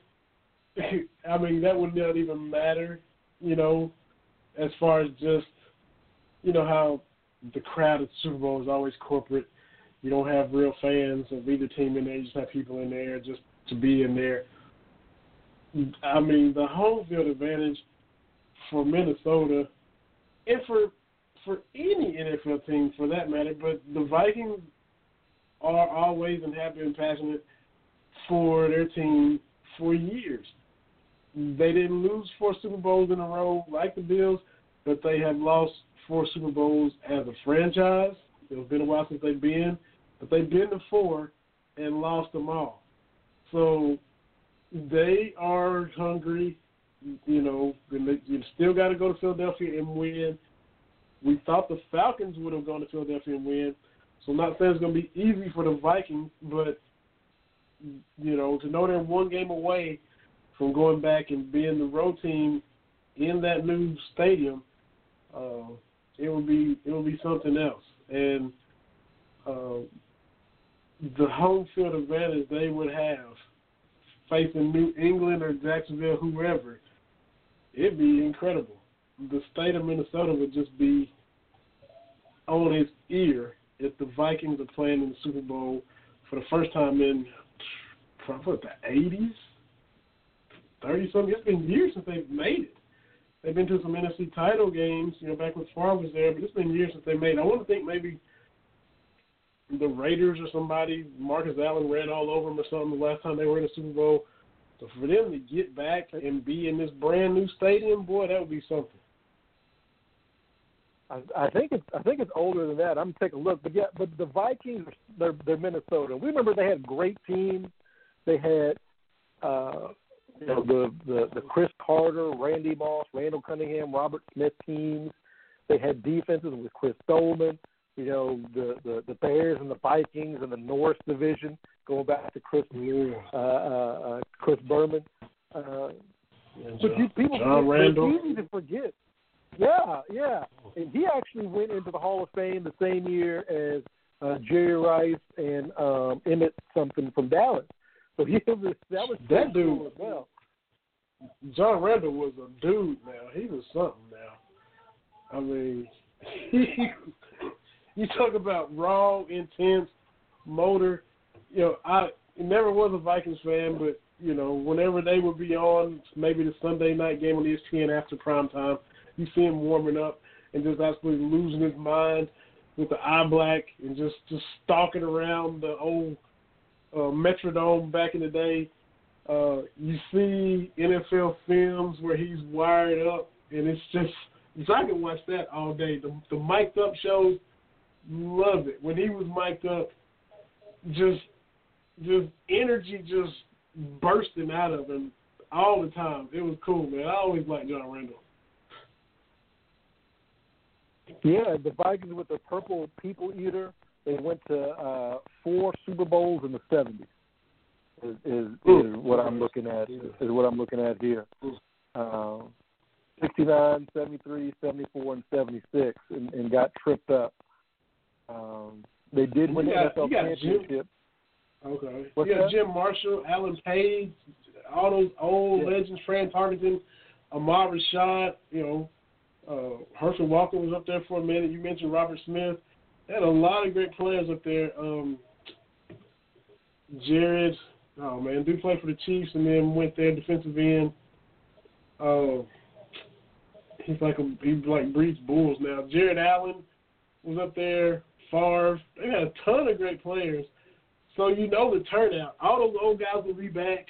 I mean, that would not even matter. You know, as far as just, you know how the crowd at Super Bowl is always corporate. You don't have real fans of either team in there. You just have people in there just to be in there. I mean, the home field advantage for Minnesota and for for any NFL team for that matter, but the Vikings are always and have been passionate for their team for years. They didn't lose four Super Bowls in a row like the Bills, but they have lost four Super Bowls as a franchise. It's been a while since they've been, but they've been to four and lost them all. So they are hungry. You know, and they, you still got to go to Philadelphia and win. We thought the Falcons would have gone to Philadelphia and win. So I'm not saying it's going to be easy for the Vikings, but you know, to know they're one game away from going back and being the road team in that new stadium, uh, it will be it will be something else. And uh, the home field advantage they would have facing New England or Jacksonville, whoever, it'd be incredible. The state of Minnesota would just be on its ear if the Vikings are playing in the Super Bowl for the first time in probably the eighties, thirty something. It's been years since they've made it. They've been to some NFC title games, you know, back when Favre was there, but it's been years since they made it. I want to think maybe the Raiders or somebody, Marcus Allen ran all over them or something the last time they were in the Super Bowl. So for them to get back and be in this brand new stadium, boy, that would be something. I, I think it's I think it's older than that. I'm gonna take a look, but yeah, but the Vikings they're they're Minnesota. We remember they had great teams. They had uh, you know the, the the Cris Carter, Randy Moss, Randall Cunningham, Robert Smith teams. They had defenses with Chris Doleman. You know the the, the Bears and the Vikings and the North Division going back to Chris Yeah. uh, uh, uh, Chris Berman. Uh, And but you, people John Randle. It's easy to forget. Yeah, yeah. And he actually went into the Hall of Fame the same year as uh, Jerry Rice and um, Emmitt something from Dallas. So he was that was That pretty cool dude- as well. John Randle was a dude now. He was something now. I mean, he, you talk about raw, intense motor. You know, I never was a Vikings fan, but you know, whenever they would be on, maybe the Sunday night game on ESPN after prime time, you see him warming up and just absolutely losing his mind with the eye black and just just stalking around the old uh, Metrodome back in the day. Uh, you see NFL films where he's wired up, and it's just I can watch that all day. The the mic'd up shows, love it when he was mic'd up. Just, just energy just bursting out of him all the time. It was cool, man. I always liked John Randle. Yeah, the Vikings with the purple people eater. They went to uh, four Super Bowls in the seventies. Is, is is what I'm looking at. Is, is what I'm looking at here. Um, 69, 73, 74, and 76, and, and got tripped up. Um, they did win the NFL got Jim- championship. Okay. What's you got that? Jim Marshall, Alan Page, all those old Yeah. legends, Fran Tarkenton, Ahmad Rashad, you know, uh, Herschel Walker was up there for a minute. You mentioned Robert Smith. They had a lot of great players up there. Um, Jared, oh man, do play for the Chiefs and then went there defensive end. Uh, he's like a he like breeds bulls now. Jared Allen was up there. Favre. They had a ton of great players. So you know the turnout. All those old guys will be back.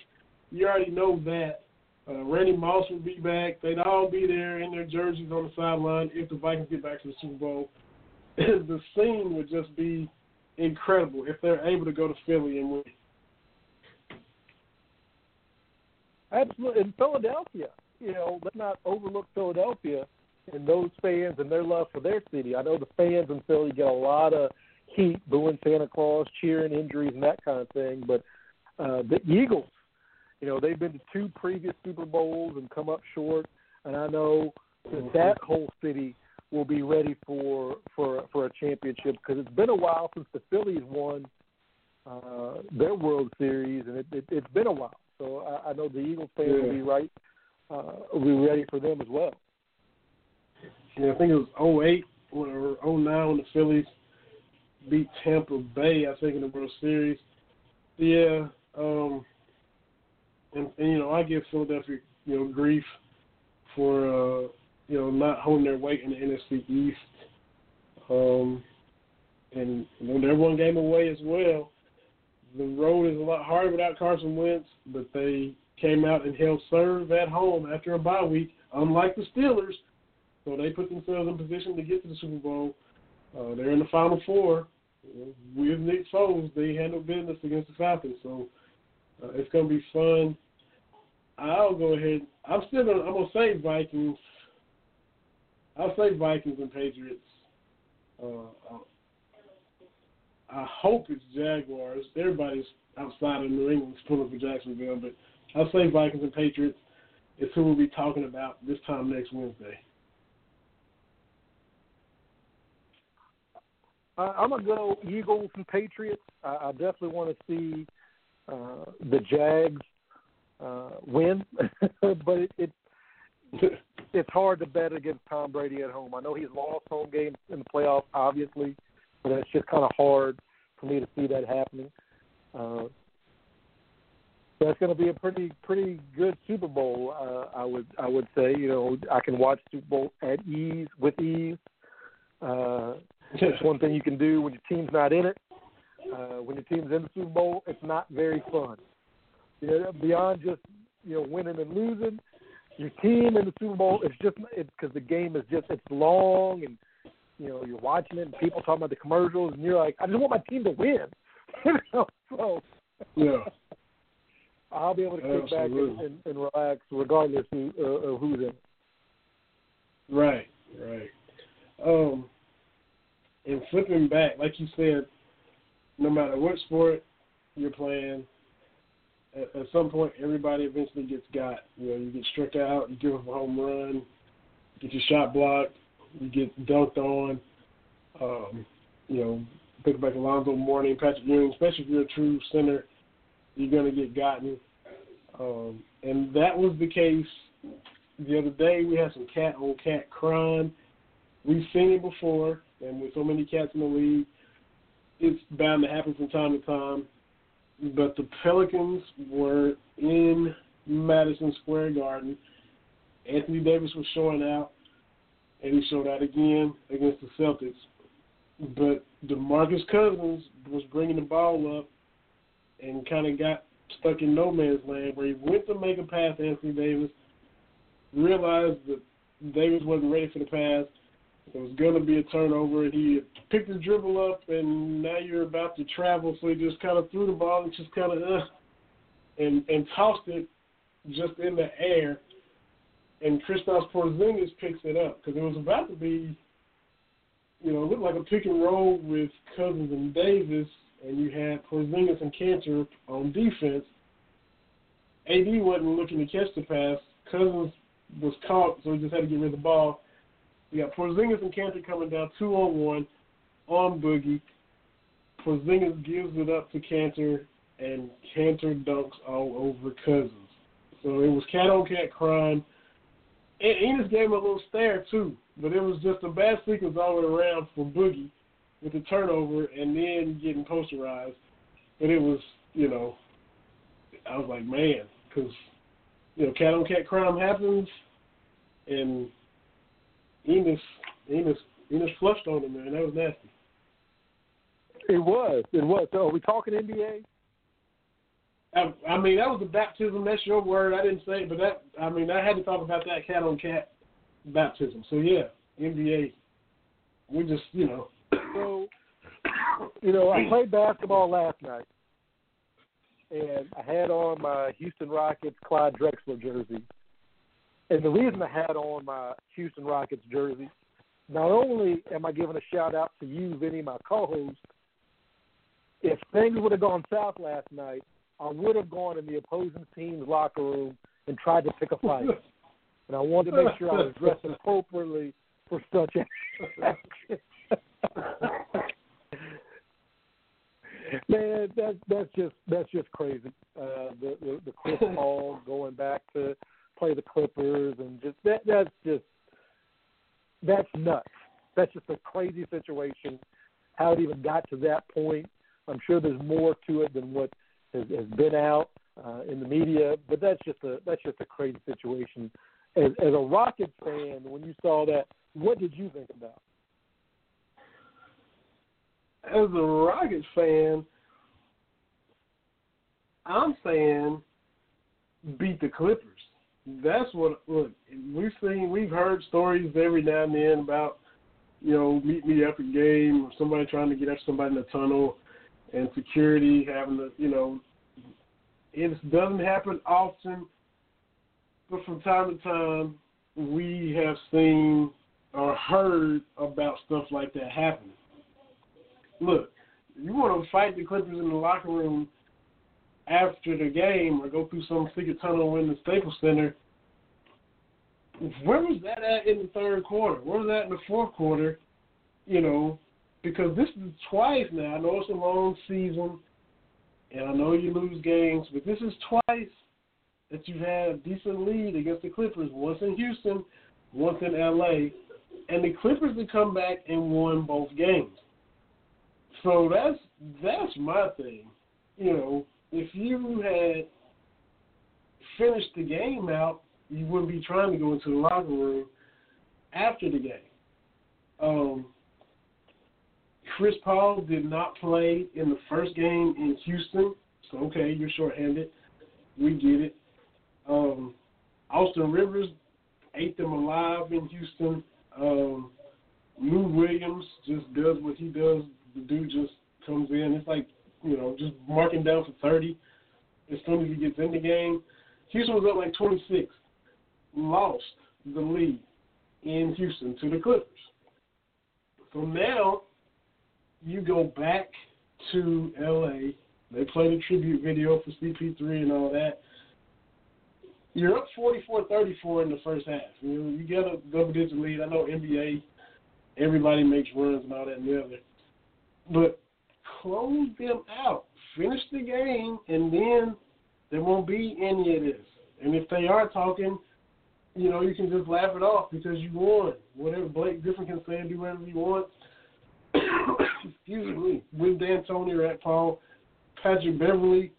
You already know that. Uh, Randy Moss will be back. They'd all be there in their jerseys on the sideline if the Vikings get back to the Super Bowl. the scene would just be incredible if they're able to go to Philly and win. Absolutely. In Philadelphia, you know, let's not overlook Philadelphia and those fans and their love for their city. I know the fans in Philly get a lot of heat, booing Santa Claus, cheering injuries and that kind of thing. But uh, the Eagles, you know, they've been to two previous Super Bowls and come up short. And I know that that whole city will be ready for for for a championship because it's been a while since the Phillies won uh, their World Series, and it, it, it's been a while. So I, I know the Eagles fans will be right, uh, will be ready for them as well. Yeah, I think it was 08 or 09 when the Phillies beat Tampa Bay, I think, in the World Series. Yeah, um, and, and you know, I give Philadelphia, you know, grief for uh, you know not holding their weight in the NFC East. Um, and you know, they're one game away as well. The road is a lot harder without Carson Wentz, but they came out and held serve at home after a bye week, unlike the Steelers. So they put themselves in position to get to the Super Bowl. Uh, they're in the Final Four. With Nick Foles, they handle business against the Falcons. So uh, it's going to be fun. I'll go ahead. I'm still going. I'm going to say Vikings. I'll say Vikings and Patriots. Uh, I hope it's Jaguars. Everybody's outside of New England's pulling for Jacksonville, but I'll say Vikings and Patriots. It's who we'll be talking about this time next Wednesday. I, I'm gonna go Eagles and Patriots. I, I definitely want to see uh, the Jags uh, win, but it, it it's hard to bet against Tom Brady at home. I know he's lost home games in the playoffs, obviously, but it's just kind of hard for me to see that happening. Uh, that's going to be a pretty pretty good Super Bowl. Uh, I would I would say. You know, I can watch Super Bowl at ease with ease. Uh, it's one thing you can do when your team's not in it. Uh, when your team's in the Super Bowl, it's not very fun. You know, beyond just you know winning and losing, your team in the Super Bowl, it's just because the game is just it's long and you know you're watching it and people talking about the commercials and you're like, I just want my team to win. you know, so yeah. I'll be able to kick back and, and, and relax regardless who, uh, of who's in. Right, right. Um, and flipping back, like you said, no matter what sport you're playing, at, at some point everybody eventually gets got. You know, you get struck out, you give up a home run, get your shot blocked, you get dunked on. Um, you know, think back Alonzo Mourning, Patrick Ewing, especially if you're a true center, you're gonna get gotten. Um, and that was the case the other day. We had some cat on cat crime. We've seen it before, and with so many cats in the league, it's bound to happen from time to time. But the Pelicans were in Madison Square Garden. Anthony Davis was showing out, and he showed out again against the Celtics. But DeMarcus Cousins was bringing the ball up and kind of got stuck in no man's land where he went to make a pass to Anthony Davis, realized that Davis wasn't ready for the pass, It was going to be a turnover, he picked the dribble up, and now you're about to travel, so he just kind of threw the ball and just kind of uh, and and tossed it just in the air, and Kristaps Porzingis picks it up because it was about to be, you know, looked like a pick and roll with Cousins and Davis, and you had Porzingis and Kanter on defense. AD wasn't looking to catch the pass. Cousins was caught, so he just had to get rid of the ball. We got Porzingis and Kanter coming down two on one on Boogie. Porzingis gives it up to Kanter, and Kanter dunks all over Cousins. So it was cat on cat crime. And Enes gave him a little stare too, but it was just a bad sequence all the way around for Boogie with the turnover and then getting posterized. But it was, you know, I was like, man, because you know, cat on cat crime happens, and Enes, Enes, Enes flushed on him, man. That was nasty. It was. It was. So are we talking NBA? I, I mean, that was a baptism. That's your word. I didn't say it, but that. I mean, I had to talk about that cat on cat baptism. So yeah, NBA. We just, you know. So, you know, I played basketball last night, and I had on my Houston Rockets Clyde Drexler jersey. And the reason I had on my Houston Rockets jersey, not only am I giving a shout out to you, Vinny, my co-host. If things would have gone south last night, I would have gone in the opposing team's locker room and tried to pick a fight. and I wanted to make sure I was dressed appropriately for such action. Man, that's that's just that's just crazy. Uh, the, the the Chris Paul going back to play the Clippers and just that that's just that's nuts. That's just a crazy situation. How it even got to that point. I'm sure there's more to it than what has, has been out uh, in the media, but that's just a that's just a crazy situation. As, as a Rockets fan, when you saw that, what did you think about? As a Rockets fan, I'm saying beat the Clippers. That's what look. We've seen, we've heard stories every now and then about, you know, meet me after game, or somebody trying to get after somebody in the tunnel, and security having to, you know, it doesn't happen often, but from time to time we have seen or heard about stuff like that happening. Look, you want to fight the Clippers in the locker room after the game or go through some secret tunnel in the Staples Center. Where was that at in the third quarter? Where was that in the fourth quarter? You know, because this is twice now. I know it's a long season, and I know you lose games, but this is twice that you've had a decent lead against the Clippers. Once in Houston, once in LA, and the Clippers have come back and won both games. So that's that's my thing. You know, if you had finished the game out, you wouldn't be trying to go into the locker room after the game. Um, Chris Paul did not play in the first game in Houston, so okay, you're shorthanded. We get it. Um, Austin Rivers ate them alive in Houston. Um, Lou Williams just does what he does. The dude just comes in. It's like you know, just marking down for 30 as soon as he gets in the game. Houston was up like 26, lost the lead in Houston to the Clippers. So now you go back to LA. They played a tribute video for CP3 and all that. You're up 44-34 in the first half. You know, you get a double-digit lead. I know NBA, everybody makes runs and all that and the other. But close them out. Finish the game, and then there won't be any of this. And if they are talking, you know, you can just laugh it off because you won. Whatever Blake Griffin can say and do whatever he wants. Excuse me. With D'Antoni or at Paul, Patrick Beverley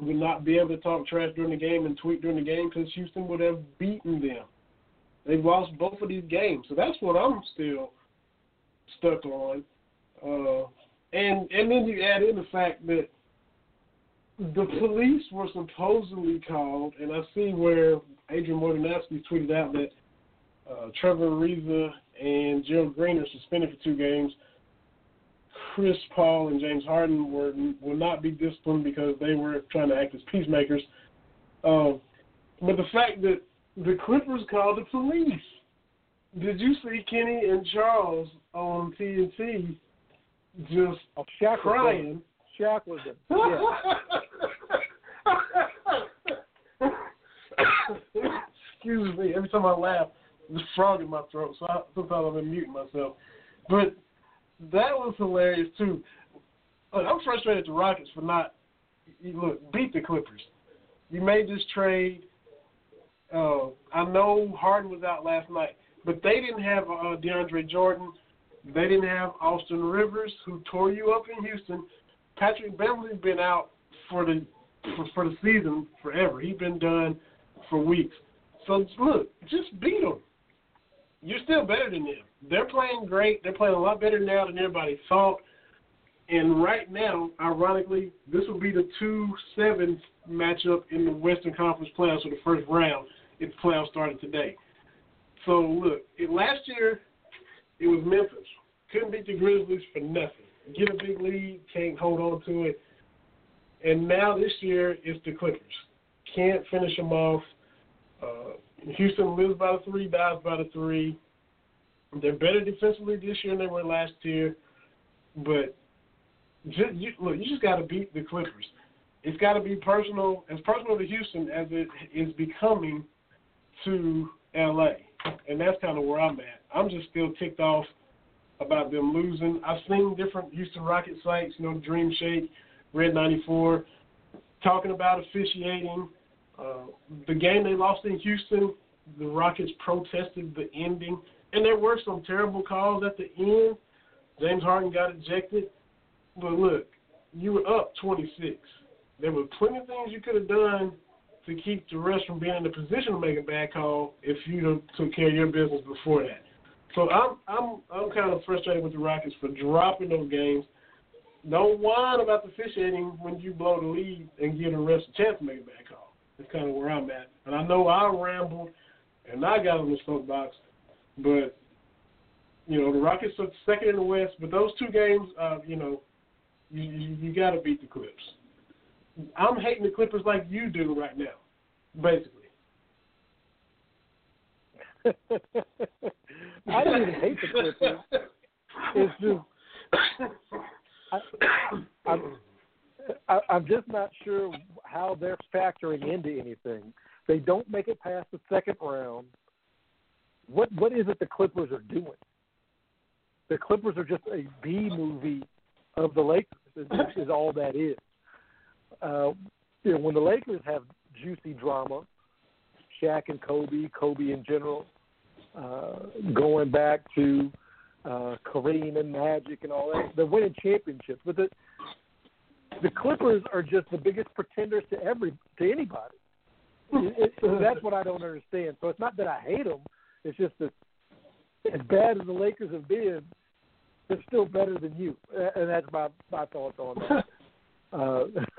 would not be able to talk trash during the game and tweet during the game because Houston would have beaten them. They've lost both of these games, so that's what I'm still stuck on. Uh, and and then you add in the fact that the police were supposedly called, and I see where Adrian Wojnarowski tweeted out that Uh, Trevor Ariza and Gerald Green are suspended for two games. Chris Paul and James Harden were will not be disciplined because they were trying to act as peacemakers. Um, but the fact that the Clippers called the police. Did you see Kenny and Charles on TNT just Oh, Shaq crying? Shaq was. Yeah. Excuse me. Every time I laugh, there's a frog in my throat, so I, sometimes I'm muting myself. But that was hilarious too. Look, I'm frustrated at the Rockets for not you look beat the Clippers. You made this trade. Uh, I know Harden was out last night, but they didn't have uh, DeAndre Jordan. They didn't have Austin Rivers, who tore you up in Houston. Patrick Beverley's been out for the for, for the season forever. He's been done for weeks. So look, just beat them. You're still better than them. They're playing great. They're playing a lot better now than everybody thought. And right now, ironically, this will be the two seven matchup in the Western Conference playoffs for the first round if the playoffs started today. So look, last year it was Memphis. Couldn't beat the Grizzlies for nothing. Get a big lead, can't hold on to it. And now this year it's the Clippers. Can't finish them off. Uh, Houston lives by the three, dies by the three. They're better defensively this year than they were last year, but just, you, look, you just got to beat the Clippers. It's got to be personal, as personal to Houston as it is becoming to LA, and that's kind of where I'm at. I'm just still ticked off about them losing. I've seen different Houston Rocket sites, you know, Dream Shake, Red 94, talking about officiating. Uh, the game they lost in Houston, the Rockets protested the ending, and there were some terrible calls at the end. James Harden got ejected. But look, you were up 26. There were plenty of things you could have done to keep the rest from being in a position to make a bad call if you took care of your business before that. So I'm I'm I'm kind of frustrated with the Rockets for dropping those games. Don't whine about the officiating when you blow the lead and give the rest a chance to make a bad call. That's kind of where I'm at. And I know I rambled and I got on the soapbox, but you know the Rockets are second in the West. But those two games, uh, you know, you you, you got to beat the Clips. I'm hating the Clippers like you do right now, basically. I don't even hate the Clippers. It's just I, I'm I'm just not sure how they're factoring into anything. They don't make it past the second round. What what is it the Clippers are doing? The Clippers are just a B movie of the Lakers. Is, is all that is. Uh, you know, when the Lakers have juicy drama, Shaq and Kobe, Kobe in general, uh, going back to uh, Kareem and Magic and all that. They're winning championships, but the the Clippers are just the biggest pretenders to every to anybody. It, it, that's what I don't understand. So it's not that I hate them. It's just that as bad as the Lakers have been, they're still better than you, and that's my my thoughts on that. Uh,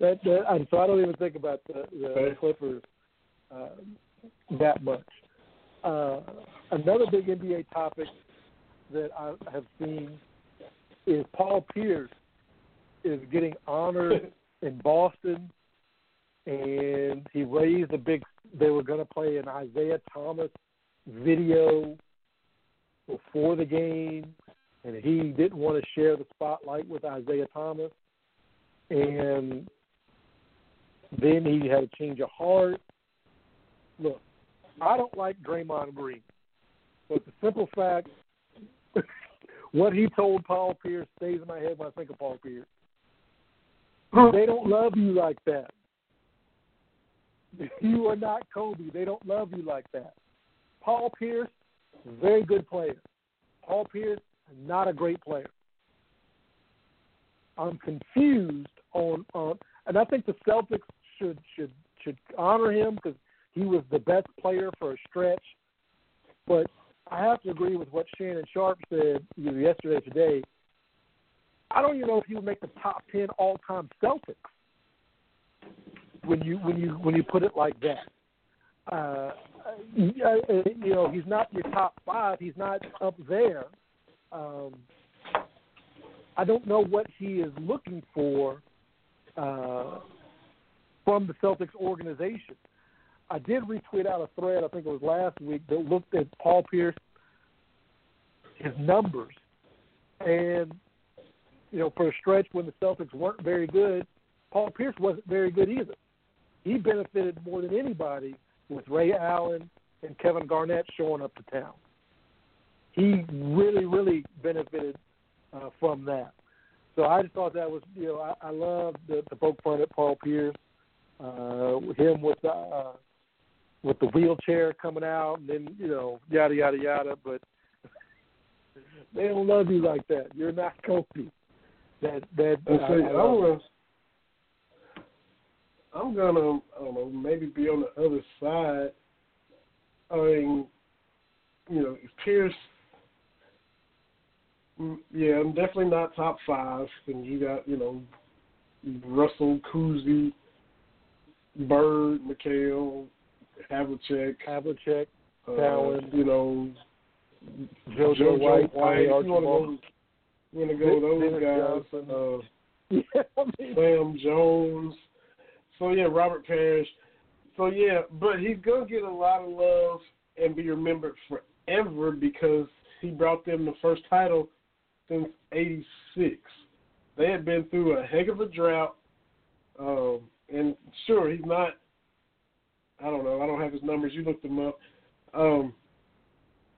that, that and so I don't even think about the, the Clippers uh, that much. Uh, another big NBA topic that I have seen is Paul Pierce is getting honored in Boston, and he raised a big. They were going to play an Isaiah Thomas video before the game, and he didn't want to share the spotlight with Isaiah Thomas, and then he had a change of heart. Look, I don't like Draymond Green, but the simple fact, what he told Paul Pierce stays in my head when I think of Paul Pierce. They don't love you like that. You are not Kobe. They don't love you like that. Paul Pierce, very good player. Paul Pierce, not a great player. I'm confused on on, and I think the Celtics should should should honor him because he was the best player for a stretch. But I have to agree with what Shannon Sharpe said either yesterday or today. I don't even know if he would make the top ten all time Celtics when you when you when you put it like that. uh, you know, he's not your top five. He's not up there. Um, I don't know what he is looking for uh, from the Celtics organization. I did retweet out a thread, I think it was last week, that looked at Paul Pierce, his numbers, and you know, for a stretch when the Celtics weren't very good, Paul Pierce wasn't very good either. He benefited more than anybody with Ray Allen and Kevin Garnett showing up to town. He really, really benefited uh, from that. So I just thought that was, you know, I, I love the, the poke fun at Paul Pierce, uh, him with the uh, with the wheelchair coming out, and then you know, yada yada yada. But they don't love you like that. You're not Kobe. That that And I- I I'm gonna, I'm gonna, I don't know, maybe be on the other side. I mean, you know, Pierce. Mm, Yeah, I'm definitely not top five. And you got, you know, Russell, Cousy, Bird, McHale, Havlicek, Havlicek, uh, Cowens. you know, JoJo, JoJo White, White. If you want to go, you want to go with those guys. Uh, Yeah, Sam Jones. So yeah, Robert Parish. So yeah, but he's gonna get a lot of love and be remembered forever because he brought them the first title since '86. They had been through a heck of a drought, um, and sure he's not. I don't know. I don't have his numbers. You looked them up. Um,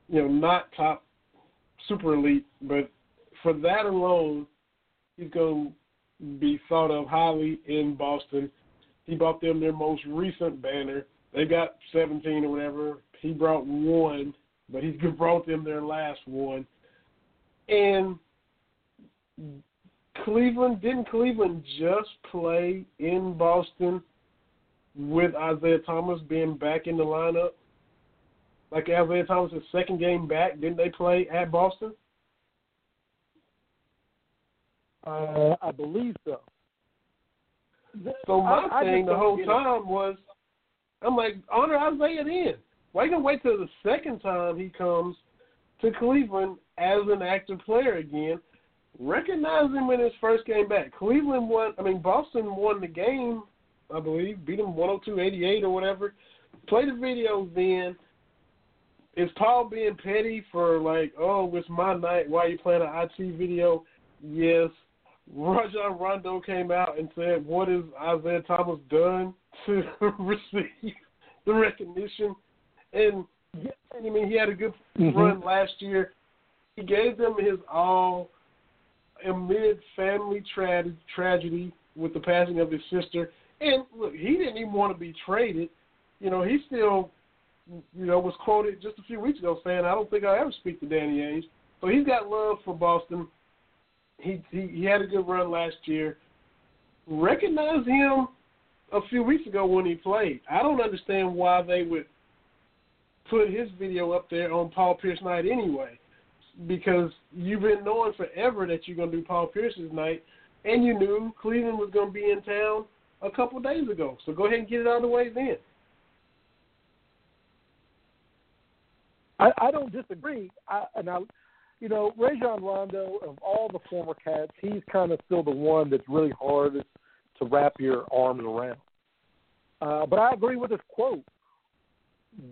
you know, not top super elite, but for that alone, he's going to be thought of highly in Boston. He bought them their most recent banner. They got 17 or whatever. He brought one, but he brought them their last one. And Cleveland, didn't Cleveland just play in Boston with Isaiah Thomas being back in the lineup? Like Isaiah Thomas' second game back, didn't they play at Boston? uh, I believe so. So my I- I thing just the whole get it. time was, I'm like, honor Isaiah then. Why you gonna wait till the second time he comes to Cleveland as an active player again? Recognize him in his first game back. Cleveland won. I mean, Boston won the game, I believe, beat them 102-88 or whatever. Play the video then. Is Paul being petty for like, oh, it's my night? Why are you playing an IT video? Yes. Rajon Rondo came out and said, "What has Isaiah Thomas done to receive the recognition?" And Yeah. I mean, he had a good Mhm. run last year. He gave them his all amid family tra- tragedy with the passing of his sister. And look, he didn't even want to be traded. You know, he still, you know, was quoted just a few weeks ago saying, "I don't think I'll ever speak to Danny Ainge." So he's got love for Boston. He he, he had a good run last year. Recognize him a few weeks ago when he played. I don't understand why they would put his video up there on Paul Pierce night anyway. Because you've been knowing forever that you're gonna do Paul Pierce's night and you knew Cleveland was gonna be in town a couple days ago. So go ahead and get it out of the way then. I, I don't disagree. I, and I, you know, Rajon Rondo of all the former Cats, he's kind of still the one that's really hard to wrap your arms around. Uh, but I agree with his quote.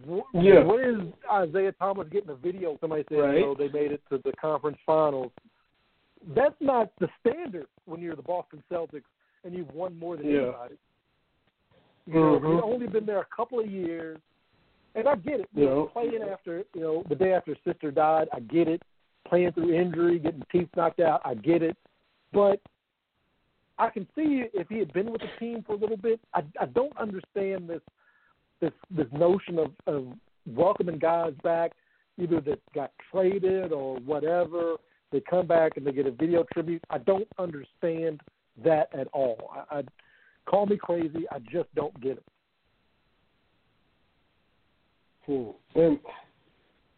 Wh- Yeah. When is Isaiah Thomas getting a video? Somebody said, Right. you know, they made it to the conference finals. That's not the standard when you're the Boston Celtics and you've won more than Yeah. anybody. You know, Mhm. you've only been there a couple of years, and I get it. You know. playing after you know the day after his sister died, I get it. Playing through injury, getting teeth knocked out, I get it. But I can see if he had been with the team for a little bit. I, I don't understand this this this notion of, of welcoming guys back, either that got traded or whatever. They come back and they get a video tribute. I don't understand that at all. I, I call me crazy. I just don't get it. Hmm. And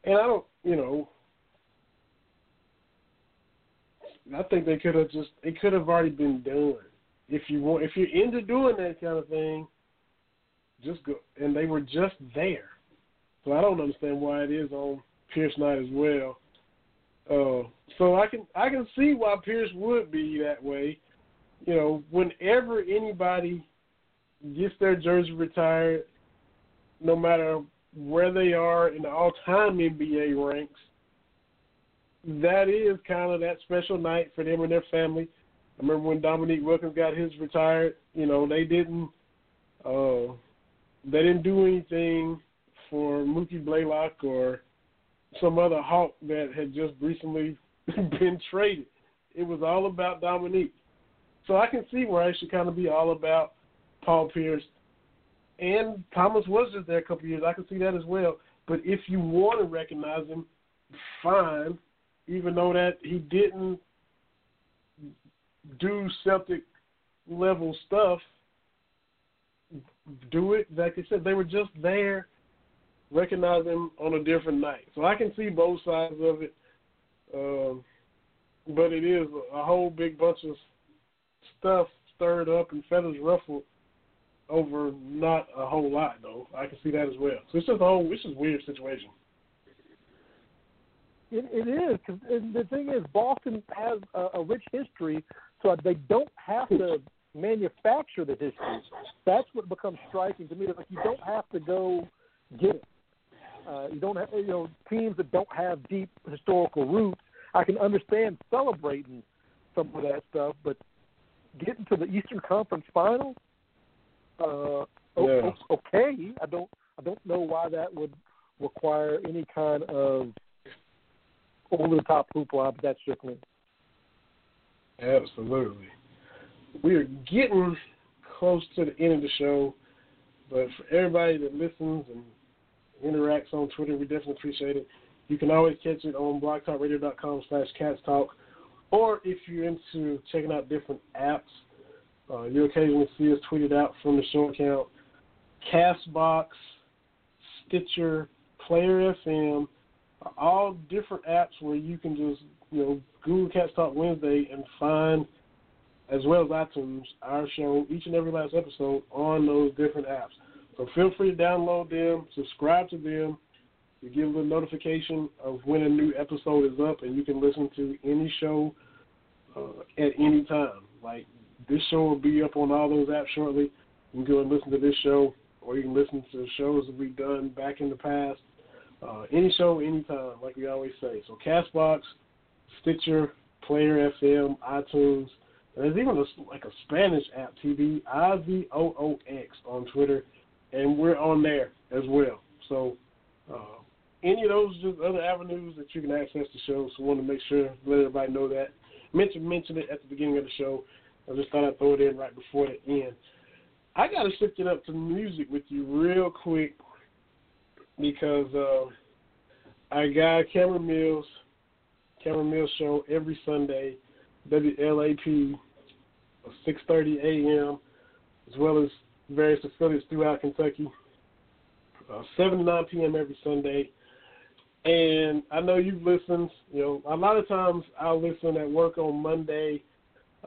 and I don't, you know, I think they could have just it could have already been done. If you want, if you're into doing that kind of thing, just go, and they were just there. So I don't understand why it is on Pierce night as well. Uh, so I can I can see why Pierce would be that way. You know, whenever anybody gets their jersey retired, no matter where they are in the all-time NBA ranks, that is kind of that special night for them and their family. I remember when Dominique Wilkins got his retired. You know, they didn't uh, they didn't do anything for Mookie Blaylock or some other Hawk that had just recently been traded. It was all about Dominique. So I can see where it should kind of be all about Paul Pierce. And Thomas was just there a couple of years. I can see that as well. But if you want to recognize him, fine. Even though that he didn't do Celtic level stuff, do it. Like I said, they were just there. Recognize them on a different night. So I can see both sides of it. Um, but it is a whole big bunch of stuff stirred up and feathers ruffled over not a whole lot though. I can see that as well. So it's just a whole it's just weird situation. It, it is because the thing is, Boston has a, a rich history, so they don't have to manufacture the history. That's what becomes striking to me. Like you don't have to go get it. Uh, you don't have you know teams that don't have deep historical roots. I can understand celebrating some of that stuff, but getting to the Eastern Conference Finals, uh, Yeah. okay. I don't I don't know why that would require any kind of over the top hoopla, but that's just me. Absolutely. We are getting close to the end of the show, but for everybody that listens and interacts on Twitter, we definitely appreciate it. You can always catch it on blogtalkradio.com slash cats talk, or if you're into checking out different apps, uh, you'll occasionally see us tweeted out from the show account. Castbox, Stitcher, Player FM, all different apps where you can just, you know, Google Cats Talk Wednesday and find, as well as iTunes, our show, each and every last episode on those different apps. So feel free to download them, subscribe to them. You give a notification of when a new episode is up, and you can listen to any show uh, at any time. Like this show will be up on all those apps shortly. You can go and listen to this show, or you can listen to the shows that we've done back in the past. Uh, any show, anytime, like we always say. So Castbox, Stitcher, Player FM, iTunes. There's even a, like a Spanish app, TV, I V O O X on Twitter, and we're on there as well. So uh, any of those just other avenues that you can access the show. So want to make sure let everybody know that. Mention mention it at the beginning of the show. I just thought I'd throw it in right before the end. I got to shift it up to music with you real quick because uh, I got Cameron Mills, Cameron Mills show every Sunday, WLAP, 6:30 a.m. as well as various affiliates throughout Kentucky, uh, 7 to 9 p.m. every Sunday. And I know you've listened. You know, a lot of times I'll listen at work on Monday.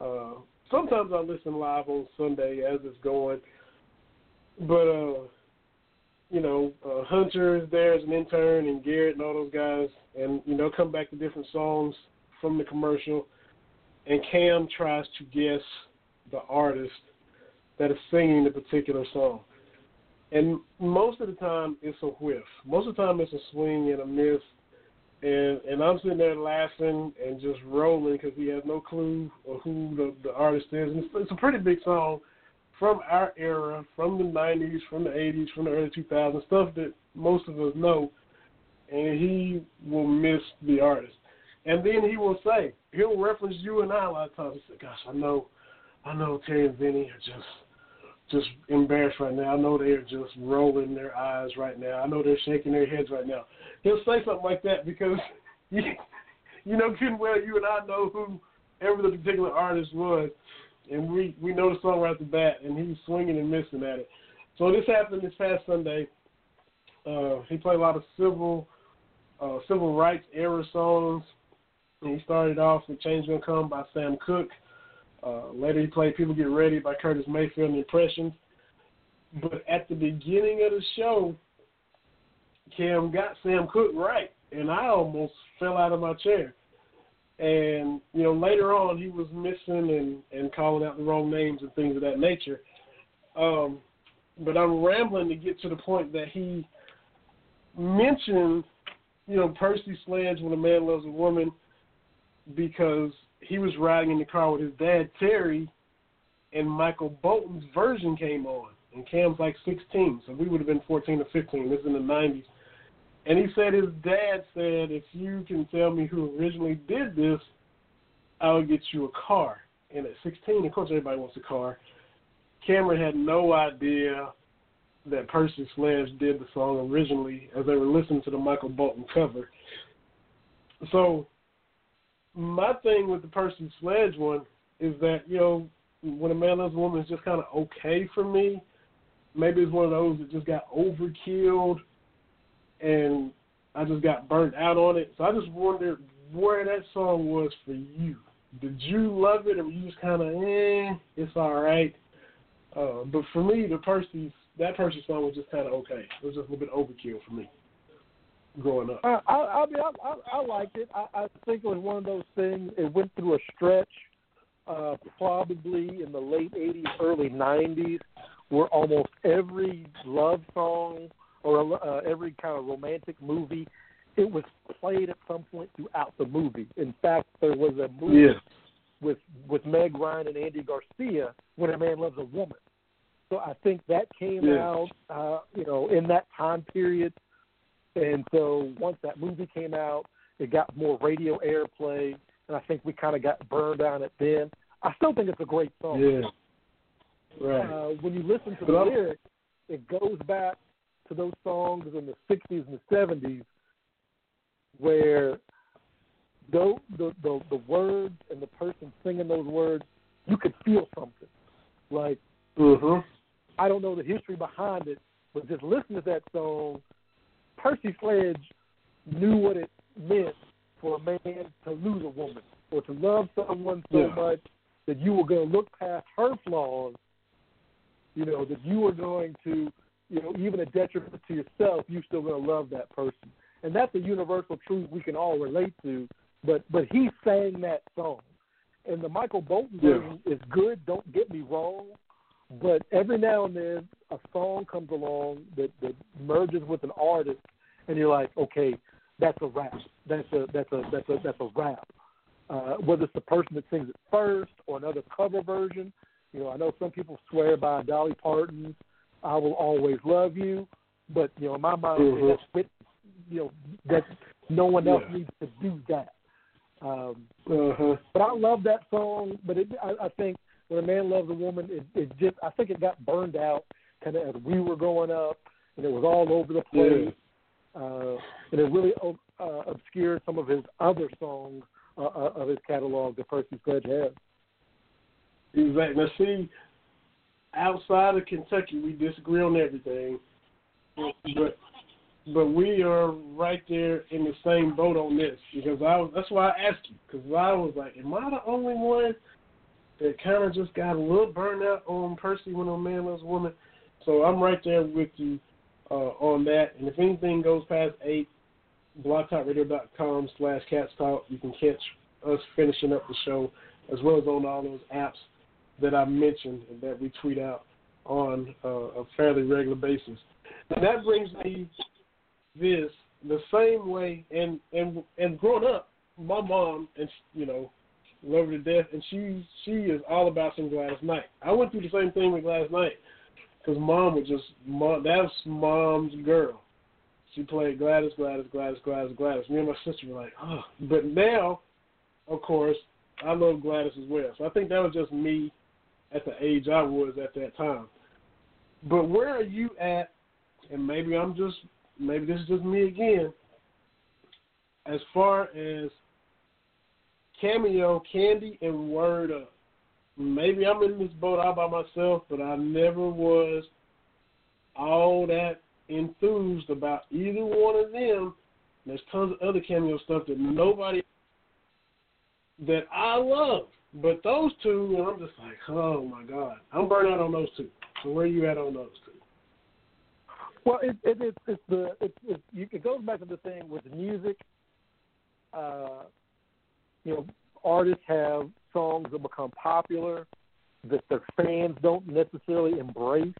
Uh, sometimes I listen live on Sunday as it's going. But uh, you know, uh, Hunter is there as an intern, and Garrett and all those guys, and you know, come back to different songs from the commercial. And Cam tries to guess the artist that is singing the particular song. And most of the time, it's a whiff. Most of the time, it's a swing and a miss. And and I'm sitting there laughing and just rolling because he has no clue of who the, the artist is. And it's, it's a pretty big song from our era, from the 90s, from the 80s, from the early 2000s, stuff that most of us know. And he will miss the artist. And then he will say, he'll reference you and I a lot of times. He said, gosh, I know, I know Terry and Vinny are just just embarrassed right now. I know they're just rolling their eyes right now. I know they're shaking their heads right now. He'll say something like that because, you, you know, good well, you and I know who ever the particular artist was, and we we know the song right off the bat, and he's swinging and missing at it. So this happened this past Sunday. Uh, he played a lot of civil uh, civil rights era songs. And he started off with "Change Gonna Come" by Sam Cooke. Uh, later, he played "People Get Ready" by Curtis Mayfield and the Impressions. But at the beginning of the show, Cam got Sam Cooke right, and I almost fell out of my chair. And you know, later on, he was missing and and calling out the wrong names and things of that nature. Um, but I'm rambling to get to the point that he mentioned, you know, Percy Sledge when a man loves a woman, because he was riding in the car with his dad Terry, and Michael Bolton's version came on, and Cam's like 16, so we would have been 14 or 15. This is in the 90s. And he said his dad said, if you can tell me who originally did this, I'll get you a car. And at 16, of course, everybody wants a car. Cameron had no idea that Percy Sledge did the song originally as they were listening to the Michael Bolton cover. So my thing with the Percy Sledge one is that, you know, when a man loves a woman is just kind of okay for me. Maybe it's one of those that just got overkilled and I just got burnt out on it. So I just wondered where that song was for you. Did you love it, or were you just kind of eh, it's all right? Uh, but for me, the Percy that Percy song was just kind of okay. It was just a little bit overkill for me growing up. I, I, I mean, I, I, I liked it. I, I think it was one of those things. It went through a stretch, uh, probably in the late '80s, early '90s, where almost every love song or uh, every kind of romantic movie, it was played at some point throughout the movie. In fact, there was a movie Yeah. with with Meg Ryan and Andy Garcia, "When a Man Loves a Woman." So I think that came Yeah. out, uh, you know, in that time period. And so once that movie came out, it got more radio airplay, and I think we kind of got burned on it then. I still think it's a great song. Yeah. Right. Uh, when you listen to the lyrics, it goes back to those songs in the '60s and the '70s where the, the the the words and the person singing those words, you could feel something. Like mhm. I don't know the history behind it, but just listen to that song. Percy Sledge knew what it meant for a man to lose a woman or to love someone so Yeah. much that you were going to look past her flaws. You know that you were going to, you know, even a detriment to yourself, you're still going to love that person, and that's a universal truth we can all relate to. But but he sang that song, and the Michael Bolton Yeah. version is good. Don't get me wrong, but every now and then a song comes along that, that merges with an artist, and you're like, okay, that's a wrap. That's a that's a that's a that's a wrap. Uh, whether it's the person that sings it first or another cover version. You know, I know some people swear by Dolly Parton's "I Will Always Love You," but you know, in my mind, Mhm. that's with, you know that no one else Yeah. needs to do that. Um, Uh huh. but I love that song. But it, I, I think when a man loves a woman, it, it just I think it got burned out kind of as we were growing up, and it was all over the place. Uh, and it really uh, obscured some of his other songs uh, uh, of his catalog that Percy Sledge has. Exactly. Now, see, outside of Kentucky, we disagree on everything, but but we are right there in the same boat on this because I was, that's why I asked you because I was like, am I the only one that kind of just got a little burned out on Percy when a man loves a woman? So I'm right there with you uh, on that. And if anything goes past eight, blogtalkradio.com slash cats talk, you can catch us finishing up the show as well as on all those apps that I mentioned and that we tweet out on uh, a fairly regular basis. And that brings me this the same way and and and growing up, my mom and you know love her to death, and she she is all about some Gladys Knight. I went through the same thing with Gladys Knight because mom was just mom. That's mom's girl. She played Gladys, Gladys, Gladys, Gladys, Gladys. Me and my sister were like, oh. But now, of course, I love Gladys as well. So I think that was just me at the age I was at that time. But where are you at? And maybe I'm just maybe this is just me again. As far as cameo, Candy, and Word Up, maybe I'm in this boat all by myself, but I never was all that enthused about either one of them. There's tons of other cameo stuff that nobody that I love. But those two, and I'm just like, oh my God. I'm burnt out on those two. So where you at on those two? Well, it, it, it's it's the it's you, it goes back to the thing with music. Uh, you know, artists have songs that become popular that their fans don't necessarily embrace,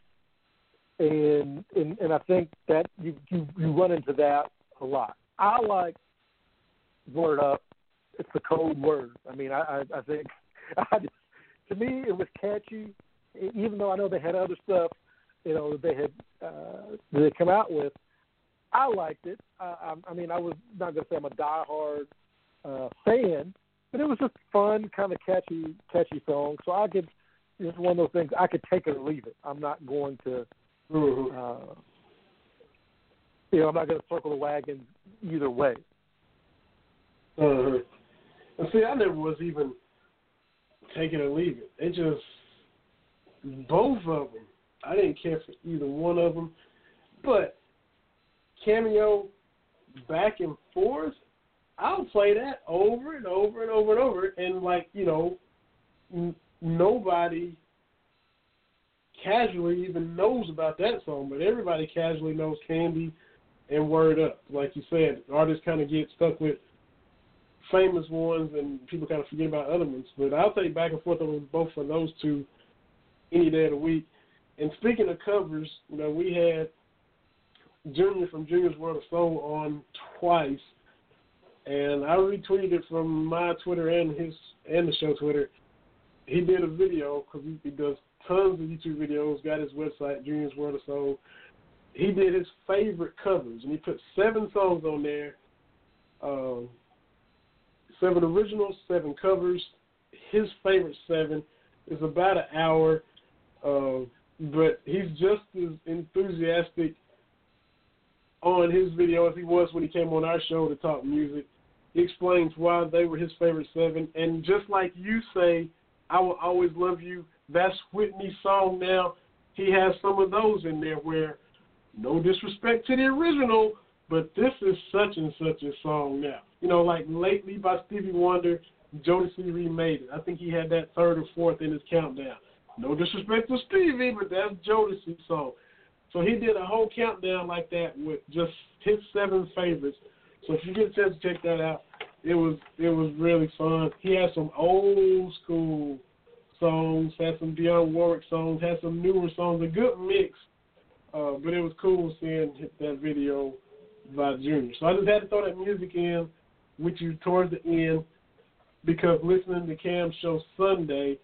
and and and I think that you you, you run into that a lot. I like Word Up. It's the code word. I mean, I I, I think I just, to me it was catchy, even though I know they had other stuff, you know, they had uh, they come out with. I liked it. I, I, I mean, I was not going to say I'm a diehard uh, fan, but it was just fun, kind of catchy, catchy song. So I could, it's one of those things I could take it or leave it. I'm not going to, Mm-hmm. uh, you know, I'm not going to circle the wagon either way. Uh-huh. And see, I never was even take it or leave it. It just both of them. I didn't care for either one of them, but cameo back and forth. I'll play that over and over and over and over, and like you know, n- nobody casually even knows about that song, but everybody casually knows Candy and Word Up. Like you said, artists kind of get stuck with famous ones, and people kind of forget about other ones. But I'll take back and forth on both of those two any day of the week. And speaking of covers, you know, we had Junior from Junior's World of Soul on twice, and I retweeted it from my Twitter and his and the show Twitter. He did a video because he, does tons of YouTube videos. Got his website Junior's World of Soul. He did his favorite covers, and he put seven songs on there. Um, seven originals, seven covers. His favorite seven is about an hour, uh, but he's just as enthusiastic on his video as he was when he came on our show to talk music. He explains why they were his favorite seven, and just like you say, "I will always love you." That's Whitney's song now. He has some of those in there where, no disrespect to the original, but this is such and such a song now. You know, like lately by Stevie Wonder, Jodeci remade it. I think he had that third or fourth in his countdown. No disrespect to Stevie, but that's Jodeci's song. So he did a whole countdown like that with just his seven favorites. So if you get a chance to check that out, it was it was really fun. He had some old school songs, had some Dionne Warwick songs, had some newer songs, a good mix. Uh, but it was cool seeing that video by Junior. So I just had to throw that music in with you towards the end because listening to Cam's show Sunday,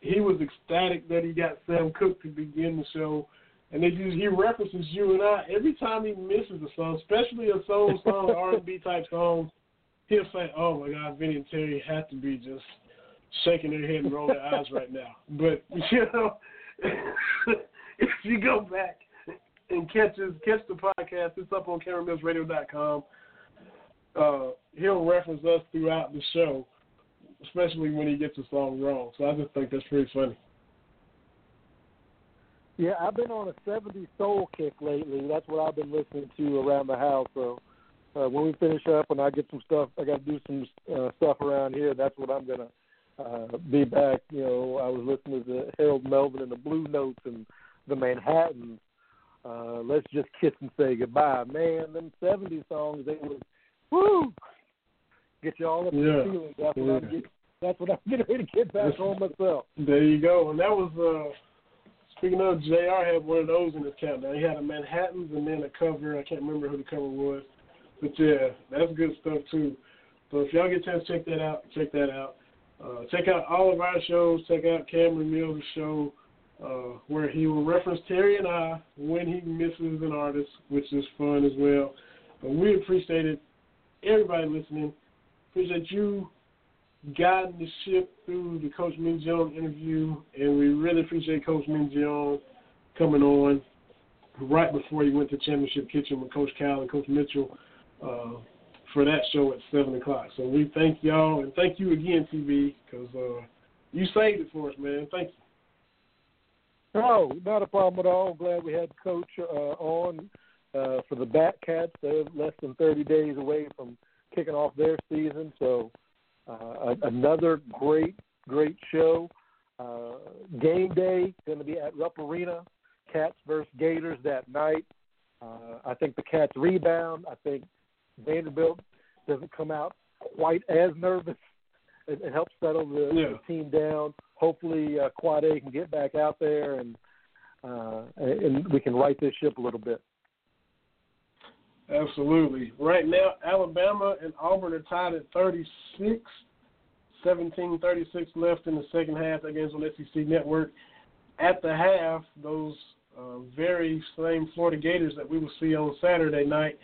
he was ecstatic that he got Sam Cooke to begin the show. And it just, he references you and I every time he misses a song, especially a soul song, R and B type song. He'll say, "Oh my God, Vinny and Terry have to be just shaking their head and rolling their eyes right now." But you know, if you go back and catch his, catch the podcast, it's up on CameronMillsRadio.com. Uh, he'll reference us throughout the show, especially when he gets a song wrong. So I just think that's pretty funny. Yeah, I've been on a 70s soul kick lately. That's what I've been listening to around the house. So uh, when we finish up and I get some stuff, I got to do some uh, stuff around here. That's what I'm gonna uh, be back. You know, I was listening to Harold Melvin and the Blue Notes and the Manhattans. Uh, let's just kiss and say goodbye, man. Them '70s songs, they was woo, get you all up in the feeling. That's what I'm getting. That's what I'm getting ready to get back on myself. There you go. And that was uh speaking of JR had one of those in his countdown. He had a Manhattan's and then a cover. I can't remember who the cover was. But yeah, that's good stuff too. So if y'all get a chance check that out, check that out. Uh, check out all of our shows. Check out Cameron Mills' show, uh, where he will reference Terry and I when he misses an artist, which is fun as well. But we appreciate it. Everybody listening. Appreciate you guiding the ship through the Coach Mingione interview, and we really appreciate Coach Mingione coming on right before he went to Championship Kitchen with Coach Cal and Coach Mitchell uh, for that show at 7 o'clock. So we thank y'all, and thank you again, TB, because uh, you saved it for us, man. Thank you. No, not a problem at all. Glad we had Coach uh, on uh, for the Batcats. They're less than 30 days away from kicking off their season. So uh, another great, great show. Uh, game day going to be at Rupp Arena. Cats versus Gators that night. Uh, I think the Cats rebound. I think Vanderbilt doesn't come out quite as nervous. It, it helps settle the, Yeah. the team down. Hopefully, uh, Quad A can get back out there and uh, and we can right this ship a little bit. Absolutely. Right now, Alabama and Auburn are tied at 36. 17 36 left in the second half. against on SEC Network. At the half, those uh, very same Florida Gators that we will see on Saturday night,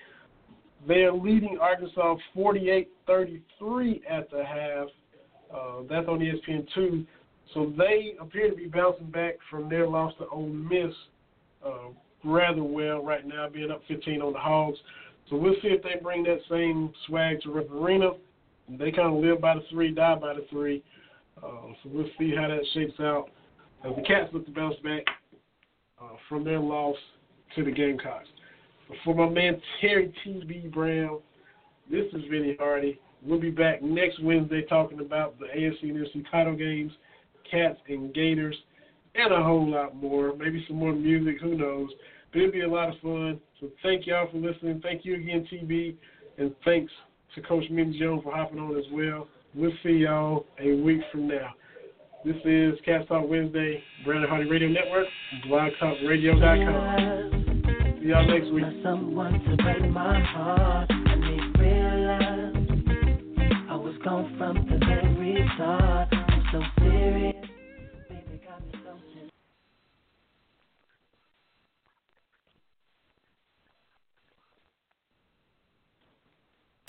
they are leading Arkansas 48 33 at the half. Uh, that's on ESPN2. So they appear to be bouncing back from their loss to Ole Miss uh, rather well right now, being up 15 on the Hogs. So we'll see if they bring that same swag to Rupp Arena. They kind of live by the three, die by the three. Uh, so we'll see how that shapes out as the Cats look to bounce back uh, from their loss to the Gamecocks. For my man Terry T.B. Brown, this is Vinny Hardy. We'll be back next Wednesday talking about the AFC and NFC title games, Cats and Gators, and a whole lot more. Maybe some more music, who knows. But it'd be a lot of fun. So thank y'all for listening. Thank you again, TB. And thanks to Coach Mingione for hopping on as well. We'll see y'all a week from now. This is Cats Talk Wednesday, Brandon Hardy Radio Network, blogtalkradio.com. See y'all next week. Gone from the very start got me something.